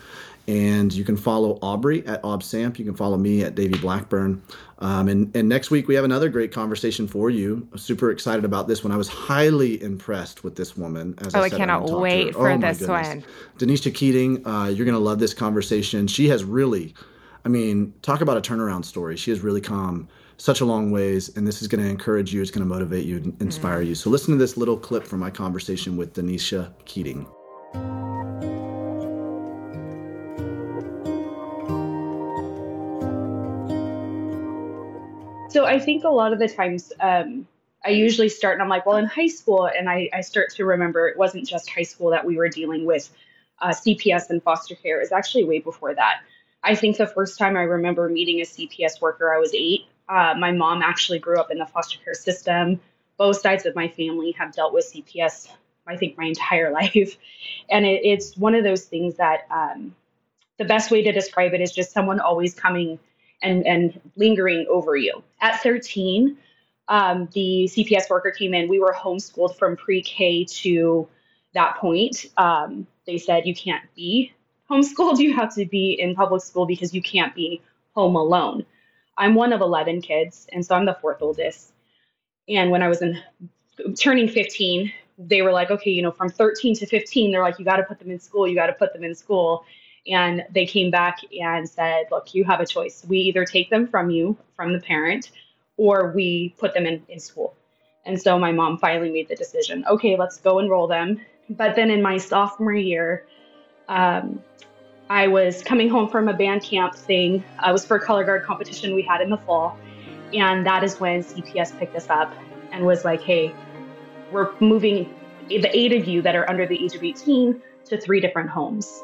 And you can follow Aubrey at ObSamp. You can follow me at Davey Blackburn. Um, and, and next week, we have another great conversation for you. I'm super excited about this one. I was highly impressed with this woman. As oh, I, I cannot wait for oh, this one. Denisha Keating, uh, you're going to love this conversation. She has really, I mean, talk about a turnaround story. She has really come such a long ways, and this is going to encourage you. It's going to motivate you and inspire mm. you. So listen to this little clip from my conversation with Denisha Keating. So I think a lot of the times um, I usually start and I'm like, well, in high school, and I, I start to remember it wasn't just high school that we were dealing with uh, CPS and foster care. It was actually way before that. I think the first time I remember meeting a CPS worker, I was eight. Uh, my mom actually grew up in the foster care system. Both sides of my family have dealt with CPS, I think, my entire [laughs] life. And it, it's one of those things that um, the best way to describe it is just someone always coming and, and lingering over you. At 13, um, the CPS worker came in. We were homeschooled from pre K to that point. Um, they said, You can't be homeschooled, [laughs] you have to be in public school because you can't be home alone. I'm one of 11 kids, and so I'm the fourth oldest. And when I was in turning 15, they were like, okay, you know, from 13 to 15, they're like, you got to put them in school, you got to put them in school. And they came back and said, look, you have a choice. We either take them from you, from the parent, or we put them in, in school. And so my mom finally made the decision okay, let's go enroll them. But then in my sophomore year, um, I was coming home from a band camp thing. I was for a color guard competition we had in the fall. And that is when CPS picked us up and was like, hey, we're moving the eight of you that are under the age of 18 to three different homes